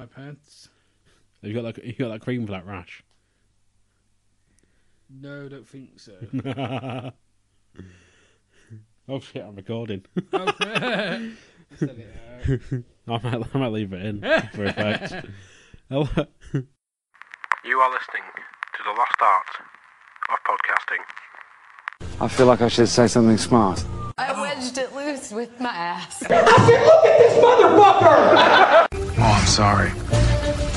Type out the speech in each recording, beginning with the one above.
my pants. Have you got that? You got that cream for that rash? No, don't think so. oh shit! I'm recording. oh, Set it out. I might, I might leave it in for effect. Hello. Oh, you are listening to the lost art of podcasting. I feel like I should say something smart. I oh. wedged it loose with my ass. I said, look at this motherfucker! oh, I'm sorry.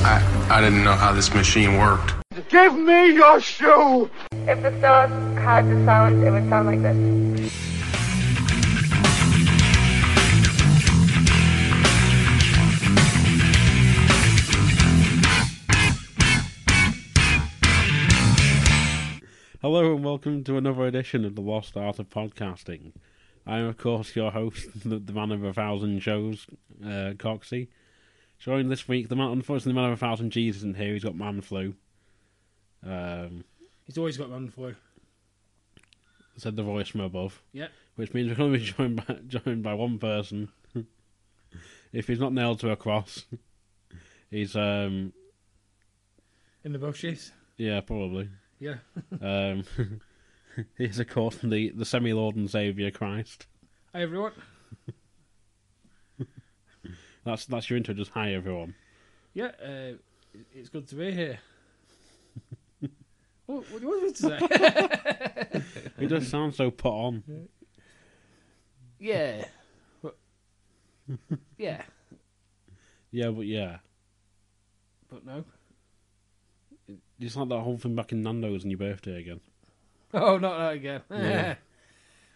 I I didn't know how this machine worked. Give me your shoe! If the stars had the sound, it would sound like this. Hello and welcome to another edition of the Lost Art of Podcasting. I am, of course, your host, the, the man of a thousand shows, uh, Coxy. Joined this week, the man, unfortunately, the man of a thousand G's isn't here. He's got man flu. Um, He's always got man flu. said the voice from above, Yeah. which means we're going to be joined by, joined by one person. if he's not nailed to a cross, he's um, In the bushes. yeah, probably. Yeah. Um, he's of course the the semi Lord and Savior Christ. Hi, everyone. That's that's your intro. Just hi everyone. Yeah, uh, it's good to be here. what, what do you want me to say? it does sound so put on. yeah. Yeah, Yeah, but yeah, but no. it's like that whole thing back in Nando's on your birthday again. Oh, not that again. Yeah.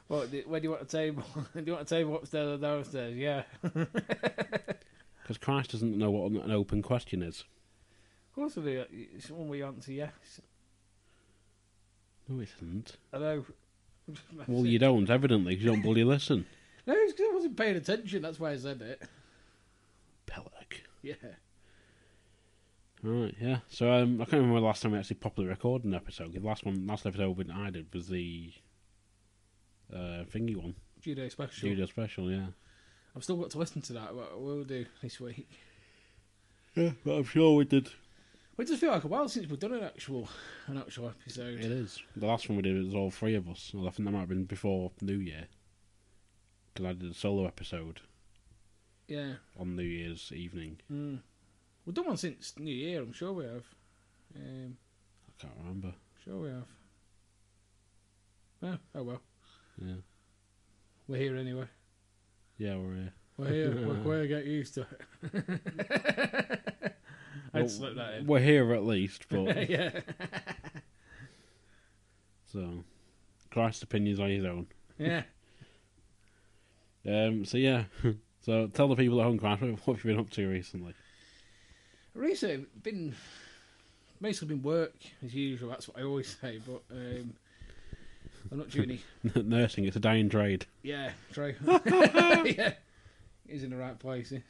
what? Where do you want a table? do you want a table upstairs or downstairs? Yeah. Because Christ doesn't know what an open question is. Of course, be, it's one we answer yes. No, it isn't. I know. Well, you don't, evidently, 'cause you don't bloody listen. No, it's because I wasn't paying attention. That's why I said it. Pellick. Yeah. Right, yeah. So um, I can't remember the last time we actually properly recorded an episode. The last one, last episode that I did was the uh, thingy one, Judo special. Judo special. Yeah. I've still got to listen to that. What we'll do this week. Yeah, but I'm sure we did. It does feel like a while since we've done an actual, an actual episode. It is. The last one we did was all three of us. Well, I think that might have been before New Year. Because I did a solo episode Yeah. on New Year's evening. Mm. We've done one since New Year. I'm sure we have. Um, I can't remember. sure we have. Oh, oh well. Yeah. We're here anyway. Yeah, we're here. We're here. we're going to get used to it. I'd Well, slip that in. We're here at least, but yeah. so Christ's opinions on his own. Yeah. Um. So yeah. so tell the people at home, Christ, what what have you been up to recently? Recently, been basically been work as usual. That's what I always say. But um, I'm not doing any. Nursing, it's a dying trade. Yeah, true. yeah, he's in the right places.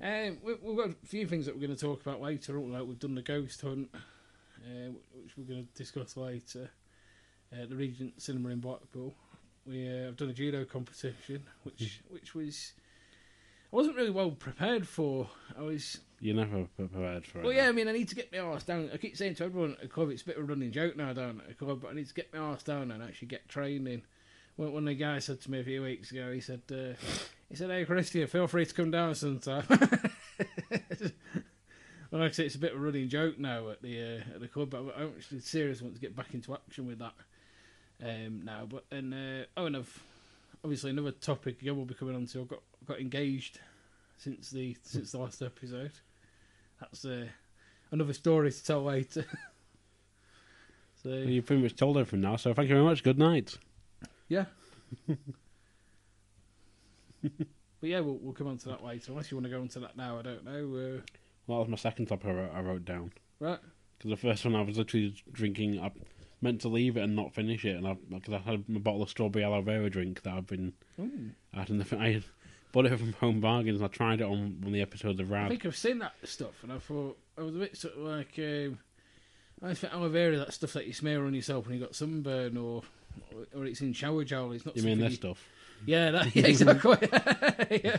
Um, we, we've got a few things that we're going to talk about later. Like we've done the ghost hunt, uh, which we're going to discuss later. Uh, the Regent Cinema in Blackpool. We uh, have done a judo competition, which which was I wasn't really well prepared for. I was You're never prepared for it. well, yeah. I mean, I need to get my arse down. I keep saying to everyone at the club, it's a bit of a running joke now down at the club, but I need to get my arse down and actually get training. One one of the guys said to me a few weeks ago, he said, uh, he said, "Hey, Christian, feel free to come down sometime." well, like I say, it's a bit of a running joke now at the uh, at the club, but I actually seriously want to get back into action with that um, now. But and uh, oh, and I've obviously another topic again we'll be coming on to. I've got got engaged since the since the last episode. That's uh, another story to tell later. so You've pretty much told everything now, so thank you very much. Good night. yeah. but yeah, we'll, we'll come on to that later. Unless you want to go into that now, I don't know. Uh, Well, that was my second topic I wrote, I wrote down. right? Because the first one I was literally drinking. I meant to leave it and not finish it, and I because I had a bottle of strawberry aloe vera drink that I've been Ooh. I had in the I bought it from Home Bargains. and I tried it on one of the episodes of Rad. I think I've seen that stuff, and I thought I was a bit sort of like. Um, I think aloe vera, that stuff that you smear on yourself when you got sunburn, or or it's in shower gel. It's not. You mean this stuff? Yeah, that, yeah, exactly. yeah.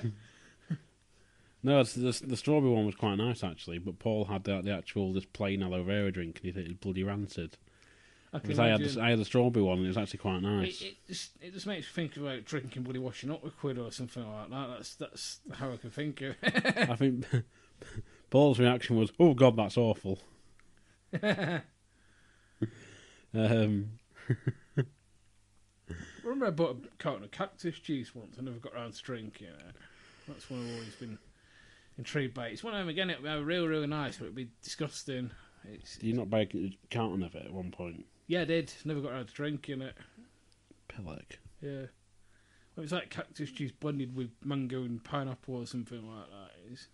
No, it's, the the strawberry one was quite nice actually, but Paul had the, the actual just plain aloe vera drink and he said it was bloody rancid. I Because I had the, I had the strawberry one and it was actually quite nice. It, it just it just makes me think about drinking bloody washing up with quid or something like that. That's that's how I can think of. it. I think Paul's reaction was, "Oh God, that's awful." um, remember I bought a carton of cactus juice once. I never got around to drinking it. That's one I've always been intrigued by. It's one of them again. It'd be real, real nice, but it'd be disgusting. It's did you not buy a carton of it at one point? Yeah, I did. Never got around to drinking it. Pillock. Yeah. Well, it's like cactus juice blended with mango and pineapple or something like that. It is.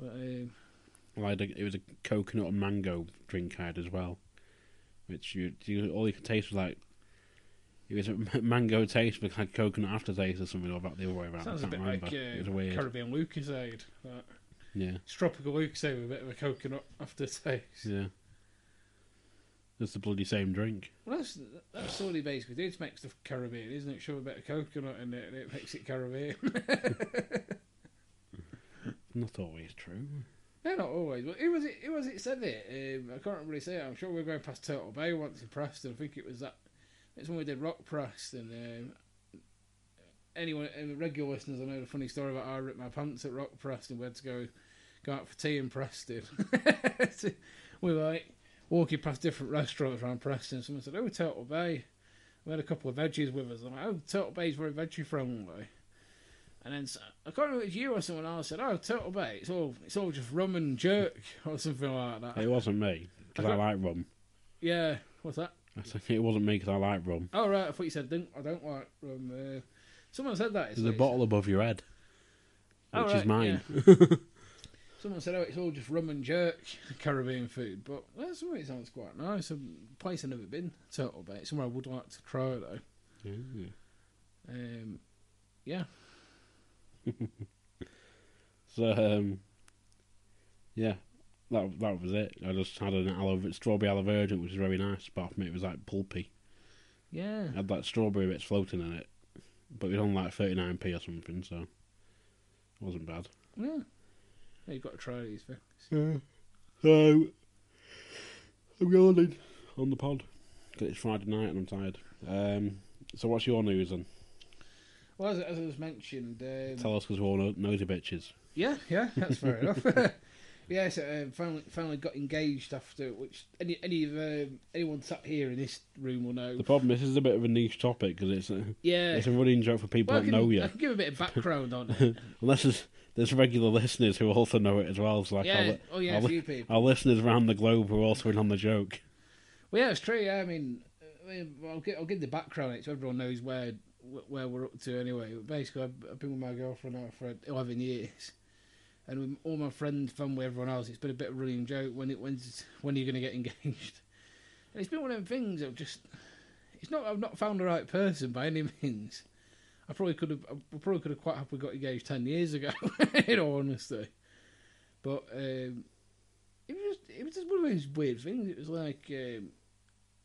But um, Well, I had a, it was a coconut and mango drink I had as well, which you, you all you could taste was like it was a mango taste but had coconut aftertaste or something, or about the other way around. sounds a bit remember. like it was uh, weird. Caribbean Lucozade. That. Yeah, It's tropical Lucozade with a bit of a coconut aftertaste. yeah. It's the bloody same drink. Well, that's that's all he basically did. Makes the Caribbean, isn't it? Shove a bit of coconut in it, and it makes it Caribbean. Not always true. no, not always. But who was it? Who was it said it? Um, I can't really say it. I'm sure we were going past Turtle Bay once in Preston. I think it was that. It's when we did Rock Preston. Um, anyone, um, regular listeners, I know the funny story about I ripped my pants at Rock Preston. We had to go go out for tea in Preston. We were like walking past different restaurants around Preston. Someone said, "Oh, Turtle Bay." We had a couple of veggies with us. I'm like, "Oh, Turtle Bay's very veggie friendly." And then I can't remember if it was you or someone else said, "Oh, Turtle Bay, it's all it's all just rum and jerk or something like that." It wasn't me because I I like rum. Yeah, what's that? I said it wasn't me because I like rum. Oh right, I thought you said didn't, I don't like rum. Uh, someone said that. It's There's a bottle above your head, Oh, which is right, mine. Someone said, "Oh, it's all just rum and jerk Caribbean food," but well, some it sounds quite nice. A place I've never been, Turtle Bay. It's somewhere I would like to try though. Yeah. Um, yeah, So um, yeah, that that was it. I just had an aloe strawberry aloe drink, which was very nice. Apart from it, it was like pulpy. yeah. It had like strawberry bits floating in it, but it was on like thirty nine p or something, so it wasn't bad. Yeah. Yeah, You've got to try these things. So I'm going on the pod. 'Cause it's Friday night and I'm tired. Um, so what's your news then? Well, as, as I was mentioned, um, Tell us because we're all no- nosy bitches. yeah, yeah, that's fair enough. yeah, so um, finally, finally got engaged after which any any of um, anyone sat here in this room will know. The problem is this is a bit of a niche topic because it's a, yeah, it's a running joke for people well, I that can, know you. I can give a bit of background on it. Unless there's, there's regular listeners who also know it as well. So like yeah, our, oh yeah, our, a few people. our listeners around the globe who are also in on the joke. Well, yeah, it's true. Yeah, I mean, uh, I mean, I'll give I'll give the background so everyone knows where where we're up to anyway. But basically, I've, I've been with my girlfriend now for eleven years, and with all my friends, family, everyone else, it's been a bit of a running joke. When it when's when are you going to get engaged? And it's been one of them things. I've just it's not I've not found the right person by any means. I probably could have I probably could have quite happily got engaged ten years ago. in all honesty, but um, it was just it was just one of those weird things. It was like. Um,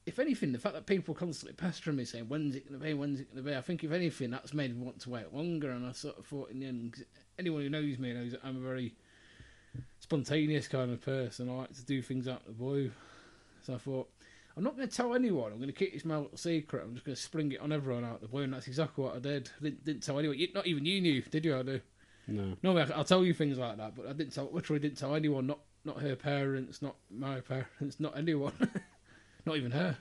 if anything, the fact that people constantly pestering me saying, when's it going to be, when's it going to be, I think if anything, that's made me want to wait longer. And I sort of thought in the end, anyone who knows me knows that I'm a very spontaneous kind of person. I like to do things out of the blue. So I thought, I'm not going to tell anyone. I'm going to keep this my little secret. I'm just going to spring it on everyone out of the blue. And that's exactly what I did. I didn't, didn't tell anyone. You- Not even you knew, did you? I do. No. Normally, I- I'll tell you things like that, but I didn't tell. Literally, didn't tell anyone. Not not her parents, not my parents, not anyone, not even her.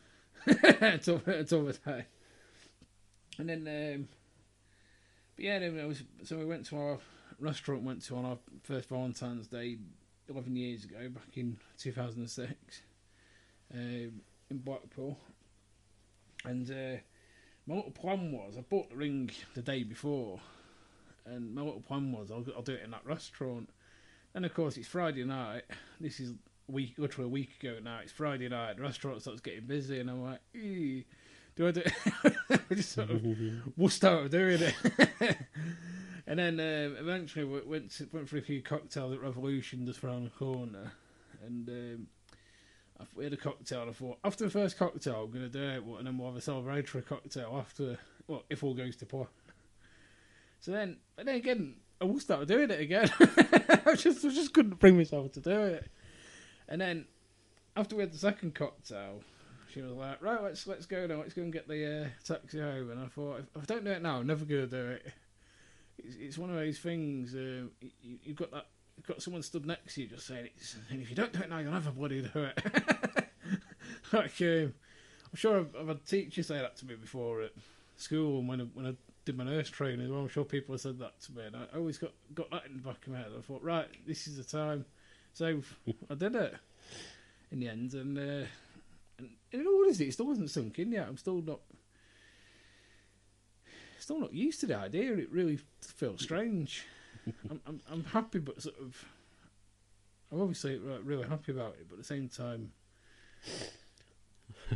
until until the day. And then, um, but yeah, then I was so we went to our restaurant. Went to on our first Valentine's Day eleven years ago, back in two thousand and six, in Blackpool. And uh, my little plan was I bought the ring the day before, and my little plan was I'll, I'll do it in that restaurant. And of course, it's Friday night. This is week, literally a week ago now. It's Friday night. The restaurant starts getting busy, and I'm like, "Ew, do I do? I just sort of wussed out of doing it. and then um, eventually we went to, went for a few cocktails at Revolution just around the corner, and um, we had a cocktail. And I thought after the first cocktail, I'm going to do it, and then we'll have a celebratory cocktail after. Well, if all goes to plan. So then, but then again, I will start doing it again. I just I just couldn't bring myself to do it. And then after we had the second cocktail, she was like, "Right, let's let's go now. Let's go and get the uh, taxi home." And I thought, if, if I don't do it now, I'm never gonna do it. It's, it's one of those things. Uh, you, you've got that. Got someone stood next to you, just saying, it's, "And if you don't do it now, you'll never bloody do it." like, um, I'm sure I've, I've had teachers say that to me before at school and when I, when I did my nurse training well. I'm sure people have said that to me, and I always got got that in the back of my head. I thought, right, this is the time. So I did it in the end, and uh, and in all honesty, it still hasn't sunk in yet. I'm still not. Still not used to the idea. It really feels strange. I'm, I'm I'm happy, but sort of. I'm obviously really happy about it, but at the same time,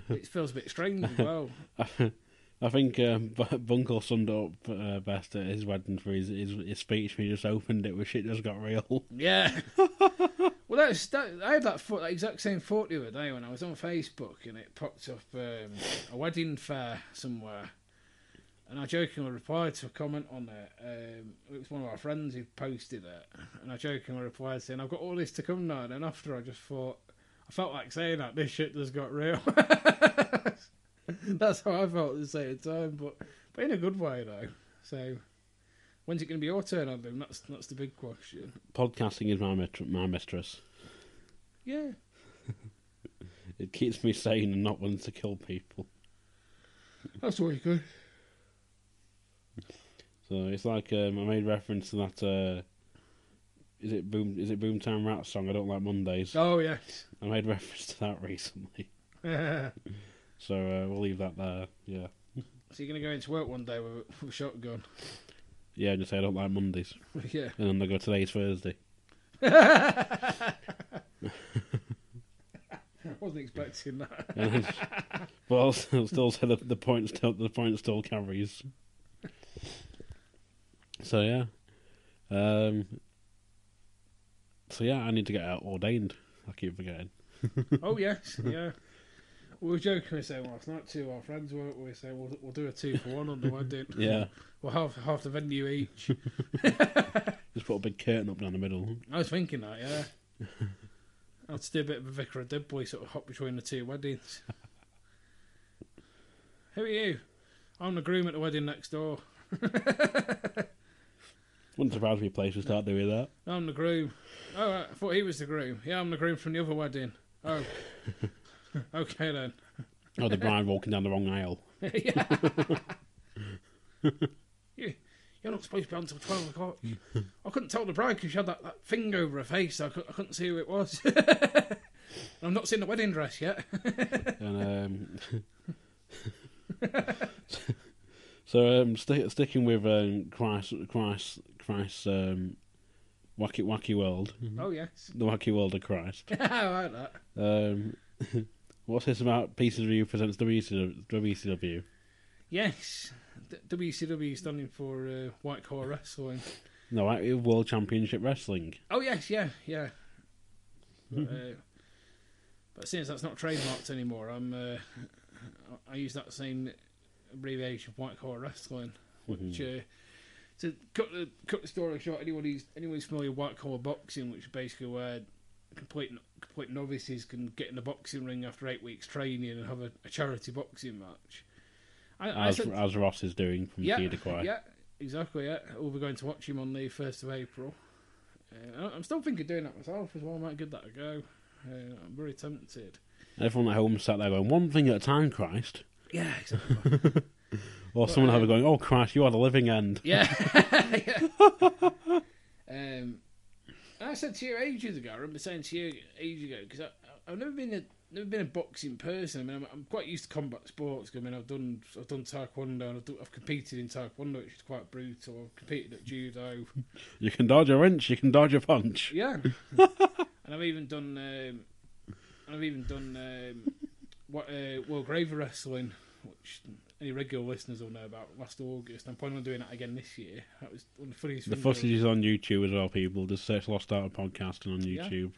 it feels a bit strange as well. I think um, Bunkle summed it up uh, best at his wedding for his, his his speech. When he just opened it, where shit just got real. Yeah. well, that's that. I had that, thought, that exact same thought the other day when I was on Facebook and it popped up um, a wedding fair somewhere, and I jokingly replied to a comment on it. Um, it was one of our friends who posted it, and I jokingly replied saying, "I've got all this to come now." And then after, I just thought, I felt like saying that this shit just got real. That's how I felt at the same time, but but in a good way though. So. When's it going to be your turn on them? That's that's the big question. Podcasting is my mit- my mistress. Yeah, It keeps me sane and not wanting to kill people. that's always good. So it's like um, I made reference to that. Uh, is it boom? Is it Boomtown Rat song? I don't like Mondays. Oh yes. I made reference to that recently. so uh, we'll leave that there. Yeah, So you're going to go into work one day with, a- with a shotgun? yeah. Just say I don't like Mondays, yeah. and then they go today's Thursday. I wasn't expecting that. But I'll still still say the, the point still the point still carries. So yeah, um, so yeah, I need to get out ordained. I keep forgetting. oh yes, yeah. We were joking. jokingly saying last night to our friends, weren't we? Saying we'll, we'll do a two for one on the wedding. Yeah, We'll have half the venue each. just put a big curtain up down the middle. I was thinking that, yeah. I'll do a bit of a vicar of Dibley sort of hop between the two weddings. Who are you? I'm the groom at the wedding next door. Wouldn't surprise me. Place to start doing that. I'm the groom. Oh, I thought he was the groom. Yeah, I'm the groom from the other wedding. Oh, okay then. Oh, the bride walking down the wrong aisle. yeah. you, you're not supposed to be on until 12 o'clock. I couldn't tell the bride because she had that, that thing over her face. So I, could, I couldn't see who it was. I'm not seeing the wedding dress yet. And um, so um, sti sticking with um, Christ, Christ, Christ, um, wacky, wacky world, oh, yes. the wacky world of Christ. I like that. Um, what's this about? PCW presents WCW. WCW. Yes. D- WCW standing for uh, White Collar Wrestling. No, Wacky World Championship Wrestling. Oh, yes, yeah, yeah. But, uh, but since that's not trademarked anymore, I'm uh, I I use that same abbreviation, White Collar Wrestling, which uh, to cut the cut the story short, anyone who's anyone who's familiar with white collar boxing, which is basically where complete complete novices can get in the boxing ring after eight weeks training and have a, a charity boxing match. I, I As, said- as Ross is doing from yeah, Key to Choir. yeah, exactly. Yeah, we'll be going to watch him on the first of April. Uh, I'm still thinking of doing that myself as well. I might give that a go. Uh, I'm very tempted. Everyone at home sat there going, one thing at a time, Christ. Yeah, exactly. Or someone uh, over going, oh, Crash, you are the living end. yeah. yeah. Um, I said to you ages ago. I remember saying to you ages ago because I've never been a never been a boxing person. I mean, I'm, I'm quite used to combat sports. I mean, I've done I've done taekwondo and I've, done, I've competed in taekwondo, which is quite brutal. I've competed at judo. You can dodge a wrench, you can dodge a punch. Yeah, and I've even done. Um, and I've even done um, what uh, World Grave Wrestling, which any regular listeners will know about. Last August, I'm planning on doing that again this year. That was one of the funniest. The footage is on YouTube as well, people. Just search Lost Art of Podcasting on Yeah. YouTube.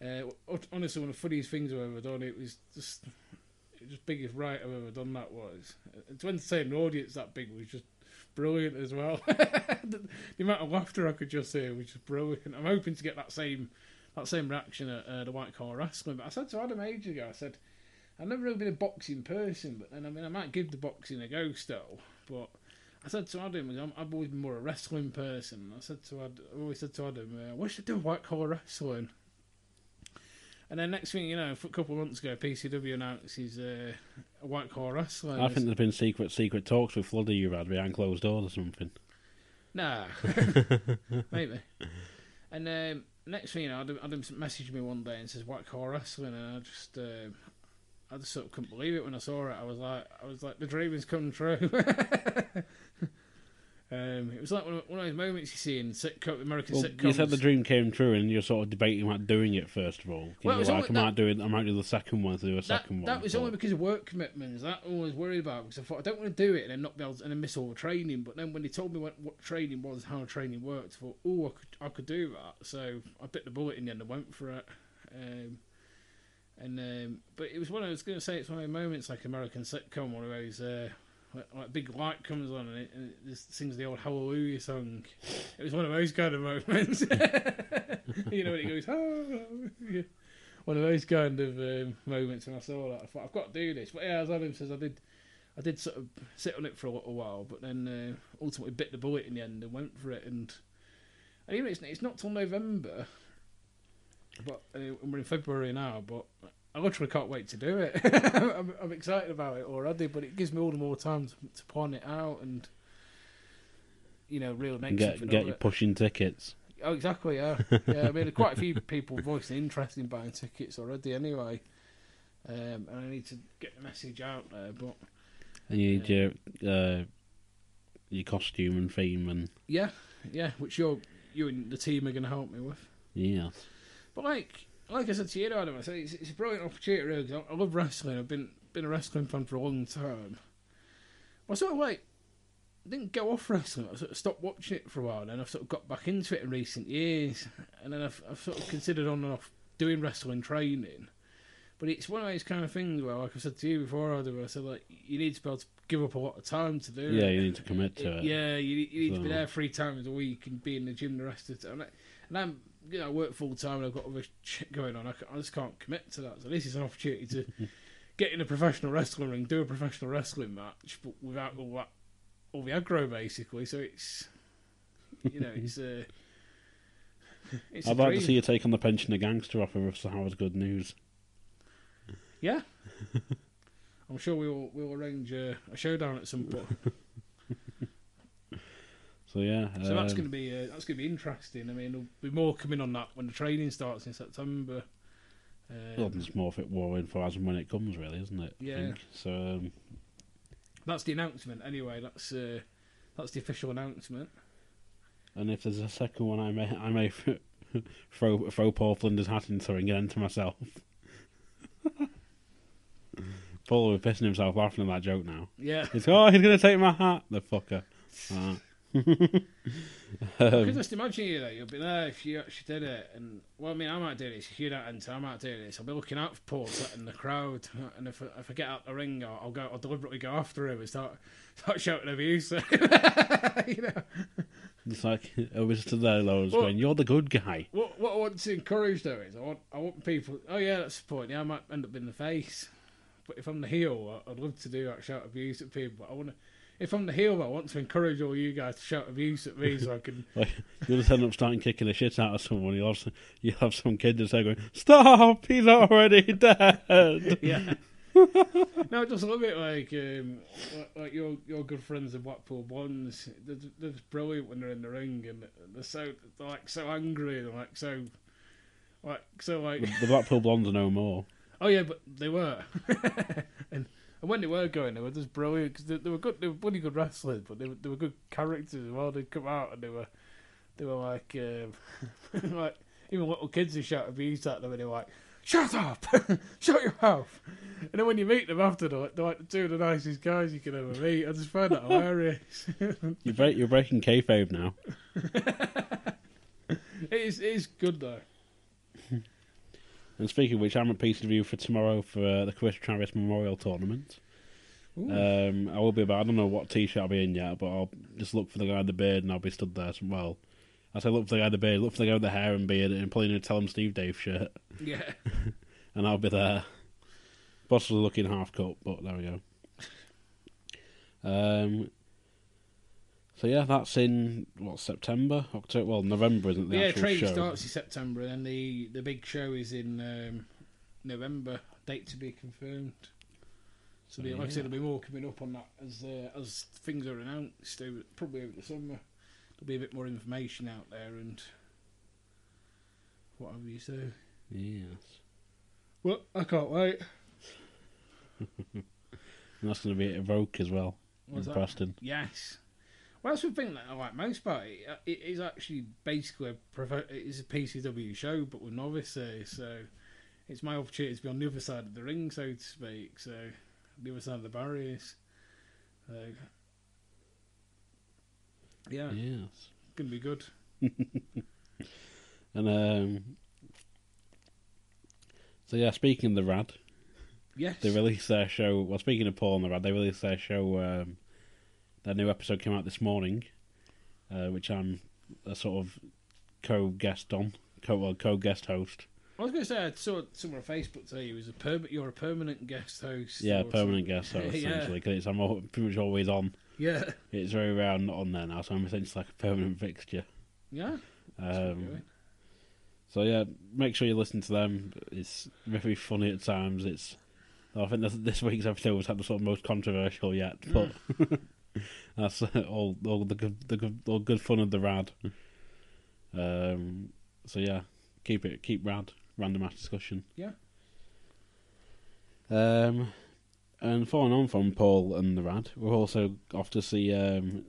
Uh, honestly, one of the funniest things I've ever done. It was just, it was biggest right I've ever done. That was Uh, to entertain an audience that big was just brilliant as well. the, the amount of laughter I could just hear was just brilliant. I'm hoping to get that same that same reaction at uh, the White Collar Wrestling. But I said to Adam ages ago, I said I've never really been a boxing person, but then I mean I might give the boxing a go still. But I said to Adam, I'm, I've always been more a wrestling person. I said to Adam, I always said to Adam, uh, what should I do White Collar Wrestling? And then next thing you know, a couple of months ago, PCW announced he's uh, a white collar wrestling. I think there's been secret secret talks with Floody you've had behind closed doors or something. Nah, maybe. And um, next thing you know, Adam, Adam messaged me one day and says white collar wrestling, and I just, uh, I just sort of couldn't believe it when I saw it. I was like, I was like, the dream has come true. Um, it was like one of, one of those moments you see in sitcom, American Well, sitcoms. you said the dream came true, and you're sort of debating about doing it first of all. Well, like, only- I might do it. I might do the second one to do a that, second one. that was but- only because of work commitments. That I was worried about because I thought I don't want to do it and then not be able to, and then miss all the training. But then when they told me what, what training was, how training worked, I thought, oh, I could I could do that. So I bit the bullet in the end and went for it. Um, and um, but it was one I was going to say it's one of those moments like American sitcom, one of those. Uh, like, big light comes on and it, and it sings the old Hallelujah song. It was one of those kind of moments. you know when it goes, Hallelujah one of those kind of um, moments and I saw that. I thought I've got to do this. But yeah, as Adam says, I did, I did sort of sit on it for a little while, but then uh, ultimately bit the bullet in the end and went for it. And, and even it's it's not till November, but uh, we're in February now. But I literally can't wait to do it. I'm, I'm excited about it already, but it gives me all the more time to, to plan it out and. You know, real make get get of you it. pushing tickets. Oh, exactly. Yeah, yeah. I mean, quite a few people voicing interest in buying tickets already. Anyway, um, and I need to get the message out there. But And you need your uh, your costume and theme and yeah, yeah, which you're you and the team are going to help me with. yeah. But like, like I said to you, Adam, I said it's, it's a brilliant opportunity. I, I love wrestling. I've been been a wrestling fan for a long time. I sort of like didn't go off wrestling. I sort of stopped watching it for a while, and then I've sort of got back into it in recent years. And then I've, I've sort of considered on and off doing wrestling training. But it's one of those kind of things where, like I said to you before, Adam, I said like you need to be able to give up a lot of time to do Yeah, it. you need to commit to it. Yeah, you, you need to be there three times a week and be in the gym the rest of the time. And I'm, you know, I work full time and I've got other shit going on. I, I just can't commit to that. So this is an opportunity to get in a professional wrestling ring, do a professional wrestling match, but without all that, all the aggro basically. So it's, you know, it's uh, a. It's a I'd like dream. to see you take on the pensioner gangster offer of Sir Howard's Good News. Yeah. I'm sure we will we'll arrange a, a showdown at some point. So yeah, So that's um, going to be uh, that's going to be interesting. I mean, there'll be more coming on that when the training starts in September. Um, well, there's more fit war info as and when it comes, really, isn't it? I Yeah. think. So um, that's the announcement. Anyway, that's uh, that's the official announcement. and if there's a second one, I may I may throw throw Paul Flinders' hat into it and get into myself. Paul will be pissing himself laughing at that joke now. Yeah, He's oh he's gonna take my hat, the fucker. Ah. I could um, just imagine you that You'll be there if you actually did it. And well, I mean, I might do this if you don't enter. I might do this. I'll be looking out for Paul in the crowd, and if I, if I get out the ring, I'll, I'll go. I'll deliberately go after him and start start shouting abuse. you know. it's like it was to their lows Well- going, You're the good guy. What what I want to encourage though is I want I want people. Oh yeah, that's the point. Yeah, I might end up in the face, but if I'm the heel, I- I'd love to do that shout abuse at people. But I want to. If I'm the heel, I want to encourage all you guys to shout abuse at me so I can. Like you'll just end up starting kicking the shit out of someone. You'll have some, you'll have some kid just there going, Stop, he's already dead. Yeah. no, just love it. Like, um, like, like your your good friends the Blackpool Blondes. They're, they're just brilliant when they're in the ring, and they're so they're like so angry and like so, like so like. the Blackpool Blondes are no more. Oh yeah, but they were, and and when they were going, they were just brilliant because they, they were good. They were bloody good wrestlers, but they were, they were good characters as well. They'd come out and they were they were like um, like even little kids who shout abuse at them, and they were like. Shut up! Shut your mouth! And then when you meet them after, they're like, they're like the two of the nicest guys you can ever meet. I just find that hilarious. You're, break, you're breaking kayfabe now. it is, it is good though. And speaking of which, I'm at of view for tomorrow for uh, the Chris Travis Memorial Tournament. Um, I will be about. I don't know what t-shirt I'll be in yet, but I'll just look for the guy with the beard, and I'll be stood there. Well, I say look for the guy with the beard, look for the guy with the hair and beard, and pulling tell him Steve Dave shirt, Yeah. and I'll be there. Possibly looking half cut, but there we go. Um. So yeah, that's in what September, October, well November, isn't the yeah, actual training show? starts in September, and then the, the big show is in um, November. Date to be confirmed. So, the, like I said, there'll be more coming up on that as uh, as things are announced. Over, probably over the summer, there'll be a bit more information out there and what have you. So, Yes, well, I can't wait. and that's going to be at Evoke as well What's in that? Preston. Yes. Well, that's the thing that I like most about it. Uh, It is actually basically a prof- it is a PCW show, but with novices. So it's my opportunity to be on the other side of the ring, so to speak. So the other side of the barriers. So yeah, Yes. gonna be good. And um, so yeah, speaking of the Rad, Yes. they released their show. Well, speaking of Paul and the Rad, they released their show. Um, their new episode came out this morning, uh, which I'm a sort of co-guest on, co well, co-guest host. I was going to say I saw someone on Facebook say you was a perm- you're a permanent guest host. Yeah, permanent something. guest host Yeah. essentially because I'm al- pretty much always on. Yeah, It's very rare I'm not on there now, so I'm essentially like a permanent fixture. yeah. That's what we're Um. So yeah, make sure you listen to them. It's very funny at times. It's I think this, this week's episode was had the sort of most controversial yet, but that's uh, all all the good the good all good fun of the rad. Um, so yeah, keep it keep rad Random Ass Discussion. Yeah. Um, and following on from Paul and the rad, we're also off to see um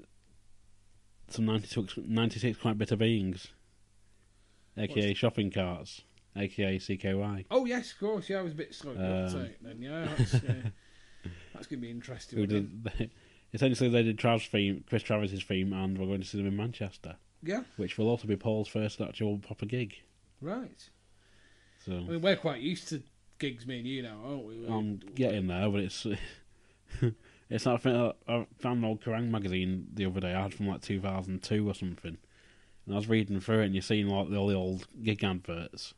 some 96, 96 quite bitter beings, aka What's- shopping carts, aka CKY. Oh yes, of course. Yeah, I was a bit slow Um, then. Yeah, that's, uh, that's going to be interesting. Who isn't did they, essentially they did Trav's theme, Chris Travis's theme, and we're going to see them in Manchester. Yeah, which will also be Paul's first actual proper gig. right. So I mean, we're quite used to gigs, me and you now, aren't we? I'm getting there, but it's it's that thing. that- I found an old Kerrang magazine the other day. I had from like 2002 or something, and I was reading through it, and you're seeing like all the old gig adverts,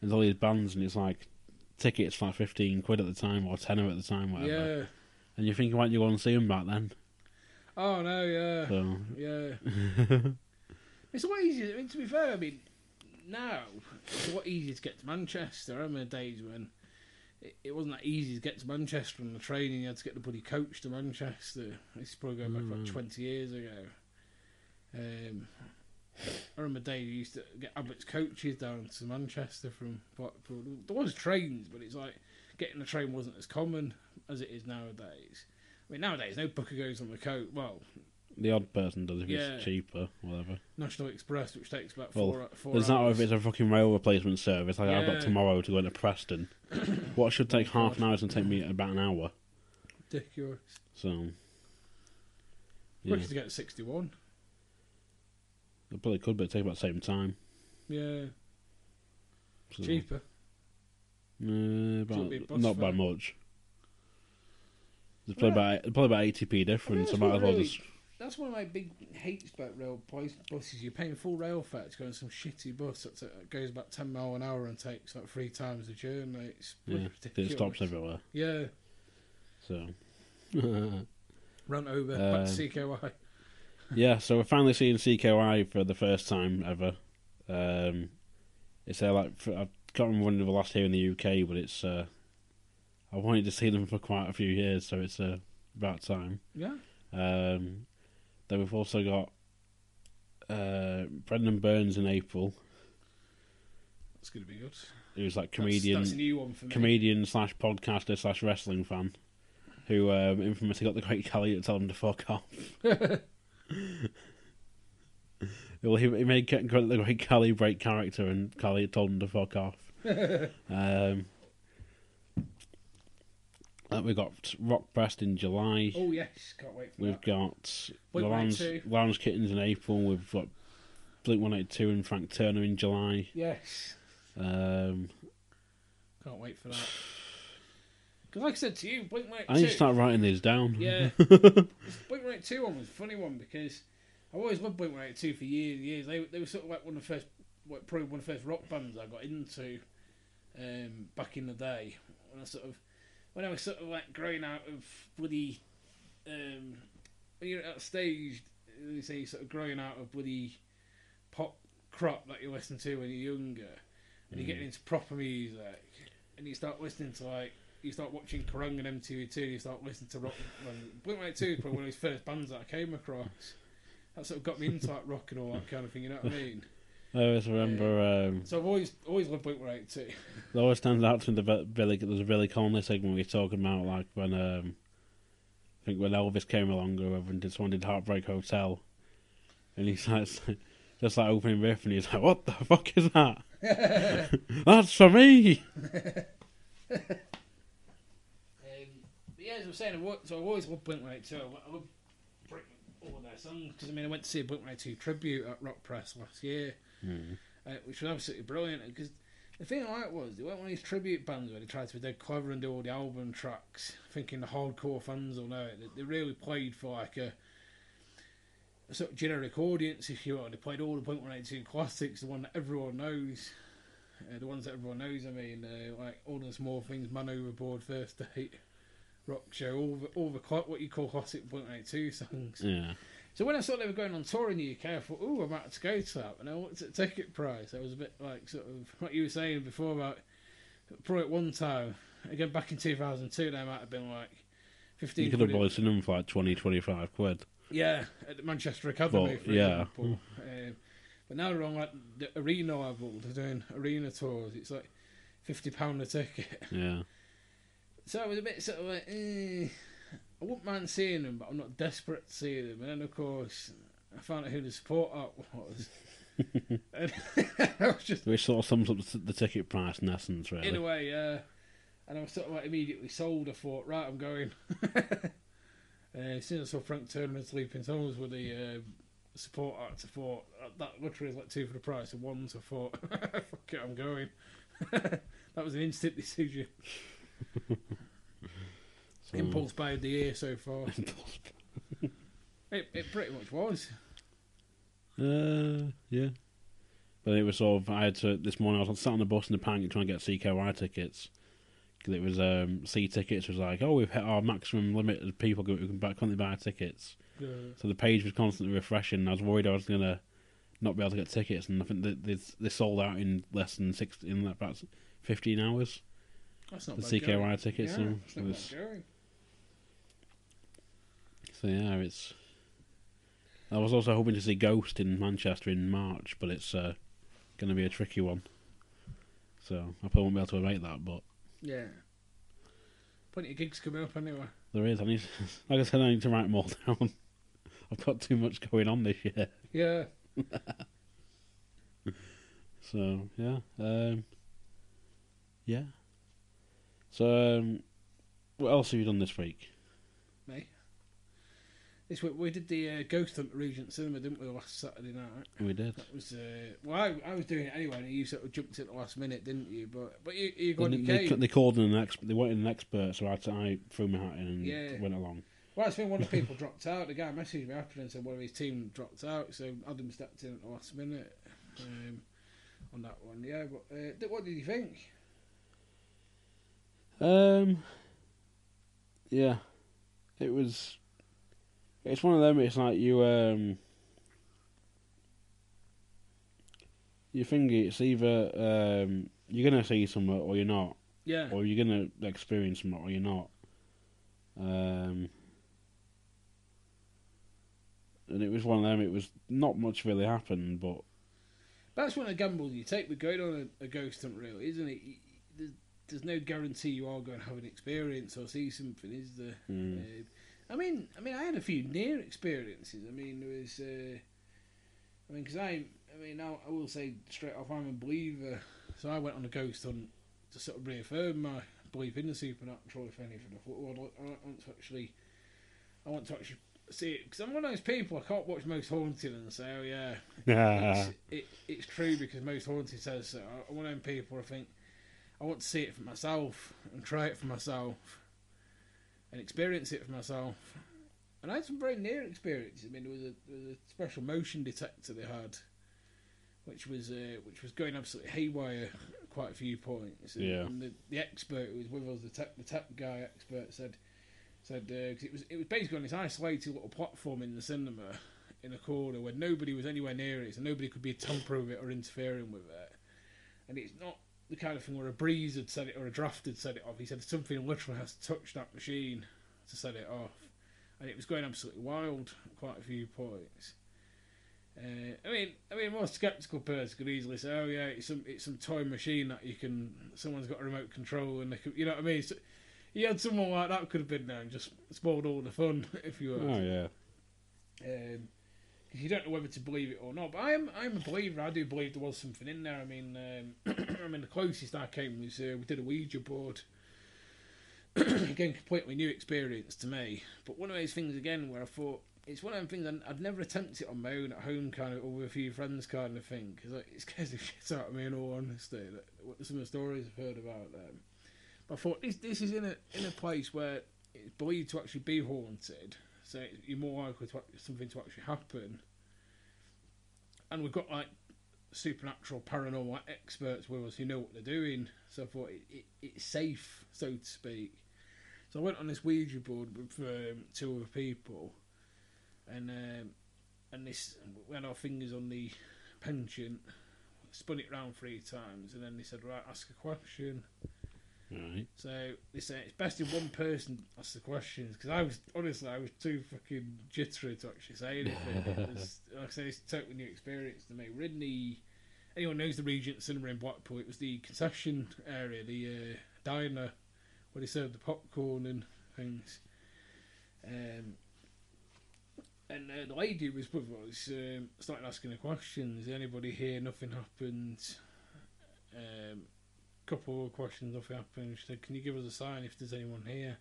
and all these bands, and it's like tickets for like 15 quid at the time or tenner at the time, whatever. Yeah. And you're thinking, why don't you go and see him back then? Oh no, yeah, So yeah. It's a lot easier. I mean, to be fair, I mean, now it's a lot easier to get to Manchester. I remember days when it, it wasn't that easy to get to Manchester on the train, and you had to get the bloody coach to Manchester. This is probably going back Mm. like twenty years ago. Um, I remember days you used to get Abbott's coaches down to Manchester from Blackpool. There was trains, but it's like getting the train wasn't as common as it is nowadays. I mean, nowadays no booker goes on the coach. Well, the odd person does if Yeah. it's cheaper, whatever. National Express, which takes about Well, four, four There's not if it's a fucking rail replacement service. Like I've got tomorrow to go into Preston. what should take oh, half an hour is going to take me about an hour. ridiculous. So, yeah, Quicker to get to 61. it probably could, but it'd take about the same time. Yeah, So, cheaper. Uh, about, be a not by much. There's probably Well, about probably about eighty p difference. I that's might as well really- just That's one of my big hates about rail buses. You're paying full rail fare to go on some shitty bus that goes about 10 mile an hour and takes like three times the journey. It's yeah. ridiculous. It stops everywhere. Yeah, So run over Uh, back to CKY. yeah, so we're finally seeing CKY for the first time ever. Um, it's uh, like for, I can't remember when they were last here in the UK, but it's uh, I wanted to see them for quite a few years, so it's uh, about time. Yeah, Um, then we've also got uh, Brendon Burns in April, that's going to be good. who's like comedian, That's, a new one for me. comedian slash podcaster slash wrestling fan, who um, infamously got the Great Khali to tell him to fuck off. well, he, he made the Great Khali break character, and Khali told him to fuck off. um, we've got Rock Breast in July. oh, yes. Can't wait for We've that. got Blink Lounge, Lounge Kittens in April. We've got Blink 182 and Frank Turner in July. Yes. Um, Can't wait for that. Because like I said to you, Blink One I need to start writing these down. Yeah. Blink One Eighty Two was a funny one because I always loved Blink One Eighty Two for years and years. They they were sort of like one of the first, like, probably one of the first rock bands I got into um, back in the day. When I sort of when I was sort of like growing out of bloody um, when you're at that stage, you say sort of growing out of bloody pop crop that you listen to when you're younger, and you're getting into proper music, and you start listening to like you start watching Kerrang and MTV2, you start listening to rock. Blink One Eighty Two is probably one of his first bands that I came across. That sort of got me into like rock and all that kind of thing. You know what I mean? I always remember. Um, So I've always always loved Blink One Eighty Two. it always stands out to me the Bi- Billy. There's a Billy Connolly segment we are talking about, like when um, I think when Elvis came along or whatever and did someone did Heartbreak Hotel, and he's like just like opening riff, and he's like, "What the fuck is that? That's for me." Um, but yeah, as I was saying, so I've always loved Blink One Eighty Two. I love Blink- all their songs because I mean I went to see a Blink One Eighty Two tribute at Rock Press last year, uh, which was absolutely brilliant. Because the thing I liked was they weren't one of these tribute bands where they tried to be dead clever and do all the album tracks, thinking the hardcore fans will know it. They, they really played for like a. A sort of generic audience, if you will. They played all the Blink One Eighty Two classics, the one that everyone knows, uh, the ones that everyone knows. I mean, uh, like all the small things, Man Overboard, First Date, Rock Show, all the all the what you call classic Blink One Eighty Two songs. Yeah, So when I saw they were going on tour in the UK, I thought, oh, I might have to go to that. And I looked at the ticket price. I was a bit like sort of what you were saying before about probably at one time again back in two thousand two, they might have been like fifteen. you could have probably seen them for like 20, 25 quid. Yeah, at the Manchester Academy, But, for yeah. example. Um, but now they're on like the arena level. They're doing arena tours. It's like fifty pound a ticket. Yeah, So I was a bit sort of like, eh, I wouldn't mind seeing them, but I'm not desperate to see them. And then of course, I found out who the support act was. and I was just which sort of sums up the, ticket price in essence, really. in a way, yeah. And I was sort of like immediately sold. I thought, right, I'm going. uh, as soon as I saw Frank Turner and Sleeping Souls with the uh, support act, I thought that literally is like two for the price of one. So I thought, fuck it, I'm going. that was an instant decision. So- Impulse by the year so far. It, it pretty much was. Uh, yeah. But it was sort of, I had to, this morning I was sat on the bus in the panic trying to get CKY tickets. Because it was, um, C tickets was like, oh, we've hit our maximum limit of people who can buy, currently buy tickets. Uh, So the page was constantly refreshing. I was worried I was going to not be able to get tickets. And I think that they, they sold out in less than six, in about 15 hours. That's not The CKY tickets, Yeah, so it's not bad going. So yeah, it's. I was also hoping to see Ghost in Manchester in March, but it's uh, going to be a tricky one. So I probably won't be able to make that, but Yeah. Plenty of gigs coming up anyway. there is. I need, like I said, I need to write more down. I've got too much going on this year. Yeah. So yeah, um, yeah. So um, what else have you done this week? Me. This week we did the uh, Ghost Hunt Regent Cinema, didn't we, last Saturday night? We did. That was uh, well, I, I was doing it anyway, and you sort of jumped in at the last minute, didn't you? But but you you They, got they, came. they called in an expert. They wanted an expert, so I, I threw my hat in and Yeah. went along. Well, I think one of the people dropped out. The guy messaged me after and said one of his team dropped out, so Adam stepped in at the last minute um, on that one. Yeah, but uh, what did you think? Um. Yeah, it was. It's one of them. It's like you um. You think it's either um you're gonna see something or you're not, Yeah, or you're gonna experience something or you're not. Um. And it was one of them. It was not much really happened, but that's one of the gambles you take with going on a, a ghost hunt, really, isn't it? There's, no guarantee you are going to have an experience or see something, is there? mm, Uh, I mean, I mean, I had a few near experiences. I mean, there was, uh, I mean, because I, I mean, I, I will say straight off, I'm a believer. So I went on a ghost hunt to sort of reaffirm my belief in the supernatural. If anything, I thought, well, I want to actually, I want to actually see it because I'm one of those people. I can't watch Most Haunted and say, oh yeah, it's, it, it's true because Most Haunted says so. I'm one of them people. I think I want to see it for myself and try it for myself. and experience it for myself. And I had some very near experiences. I mean, there was a, there was a special motion detector they had, which was uh, which was going absolutely haywire at quite a few points. And, Yeah. and the, the expert who was with us, the tech, the tech guy expert, said said because it was it was basically on this isolated little platform in the cinema in a corner where nobody was anywhere near it, so nobody could be tampering with it or interfering with it. And it's not the kind of thing where a breeze had set it or a draft had set it off. He said something literally has to touch that machine to set it off, and it was going absolutely wild at quite a few points. Uh, I mean, I mean, more skeptical person could easily say, "Oh yeah, it's some it's some toy machine that you can someone's got a remote control and they could, you know what I mean." So, you had someone like that could have been there and just spoiled all the fun if you were. Oh yeah. Um you don't know whether to believe it or not. But I am I'm a believer. I do believe there was something in there. I mean, um, I mean the closest I came was uh, we did a Ouija board. again, completely new experience to me. But one of those things again where I thought it's one of them things I'd, never attempt it on my own at home, kind of, or with a few friends, kind of thing, because it scares the shit out of me. In all honesty, what some of the stories I've heard about them. But I thought this this is in a in a place where it's believed to actually be haunted, so you're more likely to something to actually happen. And we've got like supernatural, paranormal experts with us who know what they're doing. So I thought it, it, it's safe, so to speak. So I went on this Ouija board with um, two other people, and um, and this we had our fingers on the planchette, spun it round three times, and then they said, "Right, ask a question." Right. So they say it's best if one person asks the questions because I was honestly I was too fucking jittery to actually say anything. it was, like I say, it's a totally new experience to me. We're in the anyone knows the Regent Cinema in Blackpool. It was the concession area, the uh, diner where they served the popcorn and things. Um, and uh, the lady was with us um, started asking the questions. Anybody here? Nothing happened. Um, couple of questions, nothing happened. She said, "Can you give us a sign if there's anyone here?"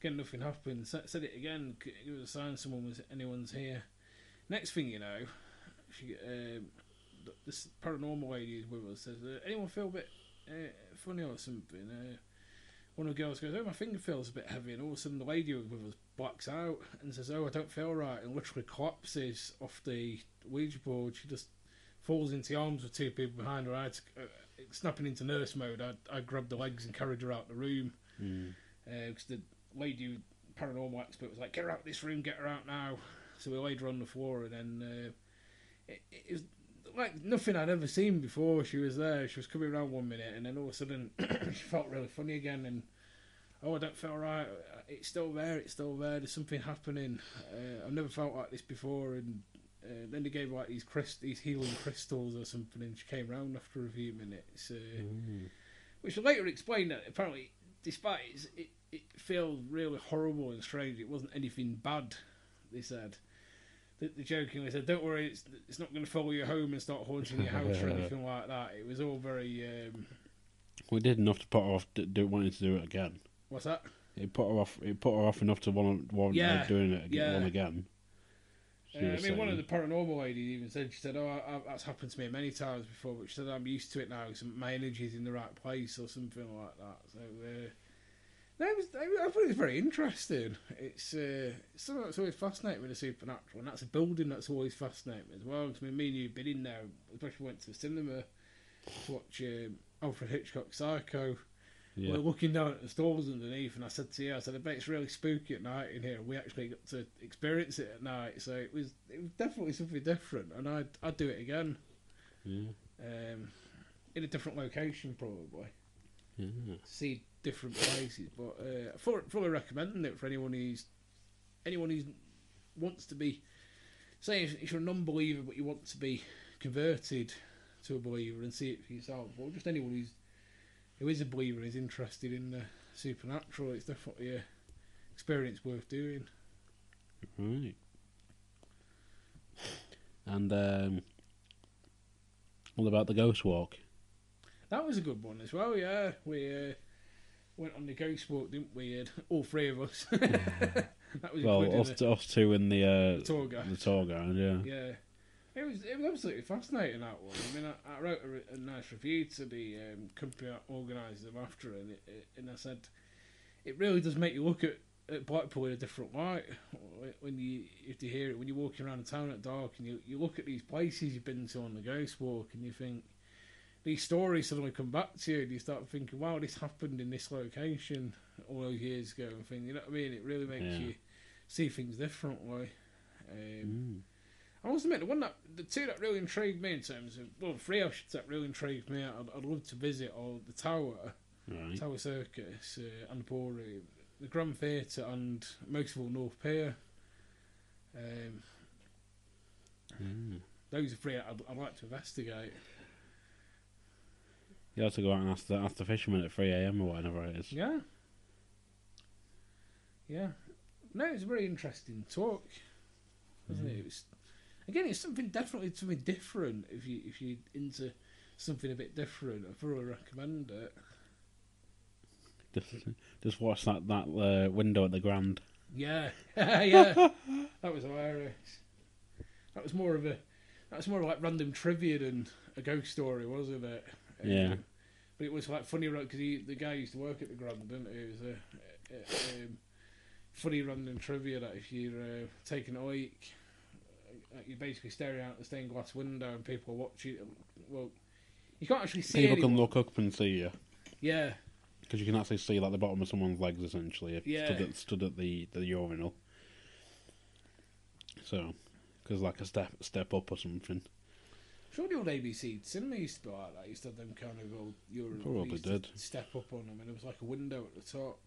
Again, nothing happened. Sa- said it again. Give us a sign, someone was anyone's here. Next thing you know, she um, this paranormal lady is with us. Says, uh, "Anyone feel a bit uh, funny or something?" Uh, one of the girls goes, "Oh, my finger feels a bit heavy," and all of a sudden the lady with us blacks out and says, "Oh, I don't feel right," and literally collapses off the Ouija board. She just falls into the arms of two people behind her. Uh, snapping into nurse mode. I, I grabbed the legs and carried her out the room Mm. because the lady, paranormal expert, was like, "Get her out of this room, get her out now." So we laid her on the floor, and then uh, it, it was like nothing I'd ever seen before. She was there. She was coming around one minute, and then all of a sudden she felt really funny again, and oh, I don't feel right. It's still there. It's still there. There's something happening. Uh, I've never felt like this before, and. Uh, then they gave her, like these crys- these healing crystals or something, and she came round after a few minutes. Uh, Mm. which later explained that apparently, despite it, it, it felt really horrible and strange. It wasn't anything bad. They said. They, they jokingly said, "Don't worry, it's it's not going to follow you home and start haunting your house or anything like that." It was all very. Um, We did enough to put her off d- wanting to do it again. what's that? It put her off. It put her off enough to want, want Yeah, doing it again, yeah. again. Uh, I mean, one of the paranormal ladies even said, "She said, oh, I, I, that's happened to me many times before, but she said I'm used to it now. So my energy's in the right place or something like that." So. Uh, no, it was, I thought it was very interesting. It's uh, it's something that's always fascinating with the supernatural, and that's a building that's always fascinating as well. 'Cause I mean, me and you've been in there, especially went to the cinema to watch um, Alfred Hitchcock's Psycho. Yeah. We We're looking down at the stores underneath, and I said to you, I said, I bet it's really spooky at night in here. We actually got to experience it at night, so it was it was definitely something different, and I'd I'd do it again yeah. um, in a different location probably Yeah. see different places. But uh, fully, fully recommending it for anyone who's anyone who wants to be. Say if, if you're a non-believer but you want to be converted to a believer and see it for yourself, or just anyone who's who is a believer is interested in the supernatural, it's definitely a experience worth doing. Right. And um, what about the ghost walk? That was a good one as well. Yeah, we uh, went on the ghost walk, didn't we? All three of us. that was Well, us, the us two in the uh, tour guide. the tour guide. Yeah. Yeah, it was it was absolutely fascinating that one. I mean, I, I wrote a, re- a nice review to the um, company that organised them after, and it, it, and I said it really does make you look at at Blackpool in a different light when you if you hear it when you're walking around the town at dark and you you look at these places you've been to on the ghost walk and you think these stories suddenly come back to you and you start thinking wow this happened in this location all those years ago and thing you know what I mean it really makes Yeah. you see things differently um, Mm. I must admit the one that the two that really intrigued me in terms of well three I should that really intrigued me I'd, I'd love to visit all the tower Right. Tower Circus uh, and Ballroom, the Grand Theatre, and most of all North Pier. Um, Mm. those are three I'd, I'd like to investigate. You have to go out and ask the, ask the fisherman at 3 a.m. or whatever it is. Yeah. Yeah. No, it's a very interesting talk, wasn't it? it was, again, it's something definitely something different. If you if you into something a bit different, I thoroughly recommend it. Just, just watch that that uh, window at the Grand. Yeah, yeah, that was hilarious. That was more of a that was more like random trivia than a ghost story, wasn't it? Yeah. Um, but it was like funny because the guy used to work at the Grand, didn't he? It was a, a, um, funny random trivia that if you're uh, taking a uh, Uh, you're basically staring out the stained glass window and people are watching. Um, well, you can't actually see People can look up and see you Yeah, because you can actually see like the bottom of someone's legs essentially if Yeah. stood at stood at the the urinal. So, because like a step step up or something. Sure, the old ABC cinema used to be like that. Used to have them kind of old Euro. Probably used to did. step up on them, and there was like a window at the top.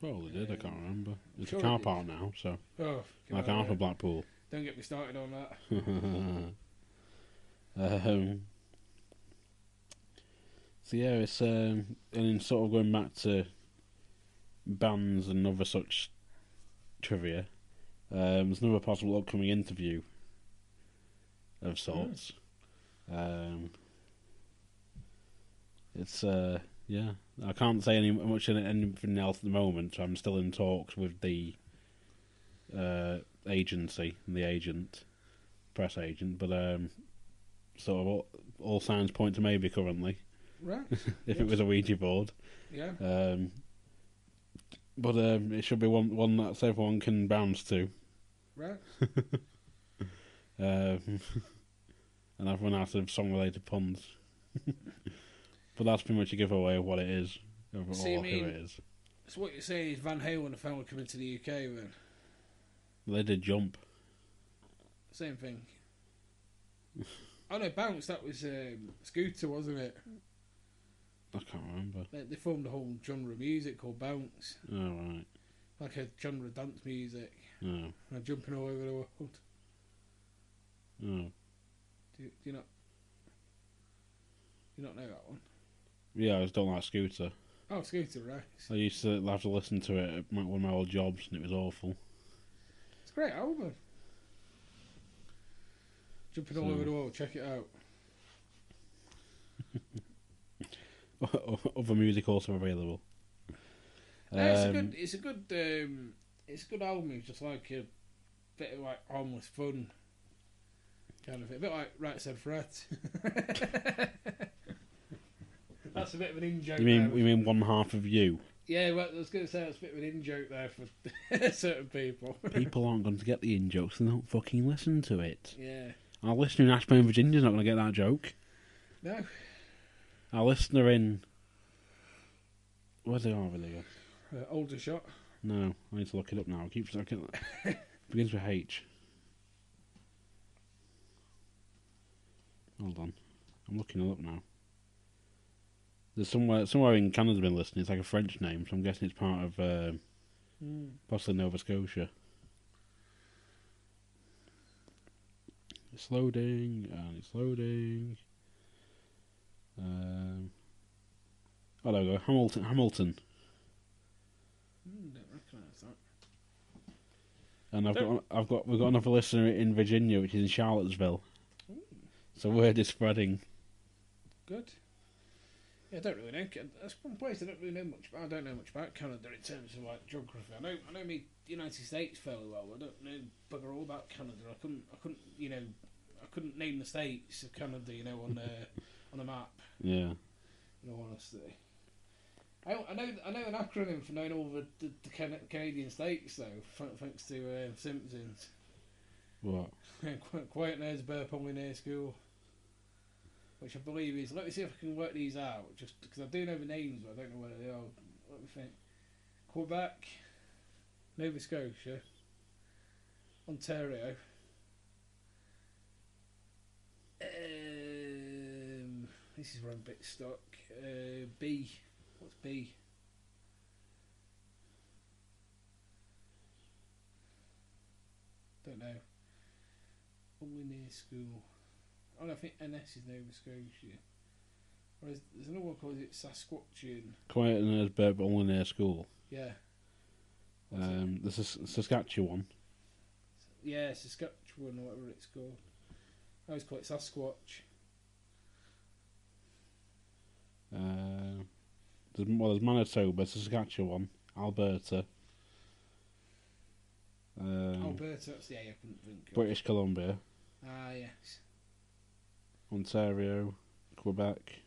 Well, they did. I can't remember. It's Sure a it car park now, so Oh, like half of Blackpool. Don't get me started on that. um, so yeah, it's um, and then sort of going back to bands and other such trivia. Um, there's another possible upcoming interview of sorts. Um, it's uh, yeah, I can't say any much in anything else at the moment. I'm still in talks with the uh, agency and the agent, press agent, but um, sort of all, all signs point to maybe currently Right. if it was a Ouija board. Yeah. Um, but um, it should be one one that everyone can bounce to, Right. um, and everyone has some song related puns. but that's pretty much a giveaway of what it is, of So you or who it is. So what you're saying is Van Halen are finally coming to the UK then? They did jump. Same thing. oh no, Bounce. That was um, Scooter, wasn't it? I can't remember. They, they formed a whole genre of music called Bounce, Oh right. like a genre of dance music, Oh. and jumping all over the world. Oh. Do you, do you not? Do you not know that one? Yeah, I just don't like Scooter. Oh, Scooter, right? I used to have to listen to it at my, one of my old jobs, and it was awful. Great album. Jumping all So- over the world. Check it out. Other music also available. No, it's a Um, good. It's a good. Um, it's a good album. It's just like a bit of like harmless fun, kind of. A bit like Right Said Fred. That's a bit of an in joke. You mean there. you mean one half of you? Yeah, well, I was going to say that's a bit of an in joke there for certain people. People aren't going to get the in jokes. They don't fucking listen to it. yeah. Our listener in Ashburn, Virginia's not going to get that joke. No. Our listener in where's they over there? Uh, older shot. No, I need to look it up now. I keep looking. Begins with H. Hold on, I'm looking it up now. There's somewhere somewhere in Canada has been listening. It's like a French name, so I'm guessing it's part of um Mm. possibly Nova Scotia. It's loading and it's loading. Um, oh, there we go. Hamilton. Hamilton. Mm, don't recognise that. And I've Don't- got, I've got, we've got another listener in Virginia, which is in Charlottesville. So word is spreading. Good. Yeah, I don't really know. That's one place I don't really know much about. I don't know much about Canada in terms of like geography. I know I know me United States fairly well. I don't know bugger all about Canada. I couldn't I couldn't you know I couldn't name the states of Canada. You know on the on the map. Yeah. In all honesty. I, I know I know an acronym for knowing all the, the, the Can- Canadian states though, thanks to uh, Simpsons. What? Qu- Quiet Nerds Burp Only Near School. Which I believe is. Let me see if I can work these out, just because I do know the names, but I don't know where they are. Let me think. Quebec, Nova Scotia, Ontario. Um, this is where I'm a bit stuck. Uh, B. What's B? Don't know. Only near school. Oh, no, I think NS is Nova Scotia. Whereas there's another one called it Sasquatchian. Quiet and as burp only near school. Yeah. What's it? Um, this is Saskatchewan. Yeah, Saskatchewan or whatever it's called. I always call it Sasquatch. Uh, there's, well, there's Manitoba, Saskatchewan, Alberta, um, Alberta, that's the A I couldn't think of. British Columbia, Ah, yes. Ontario, Quebec,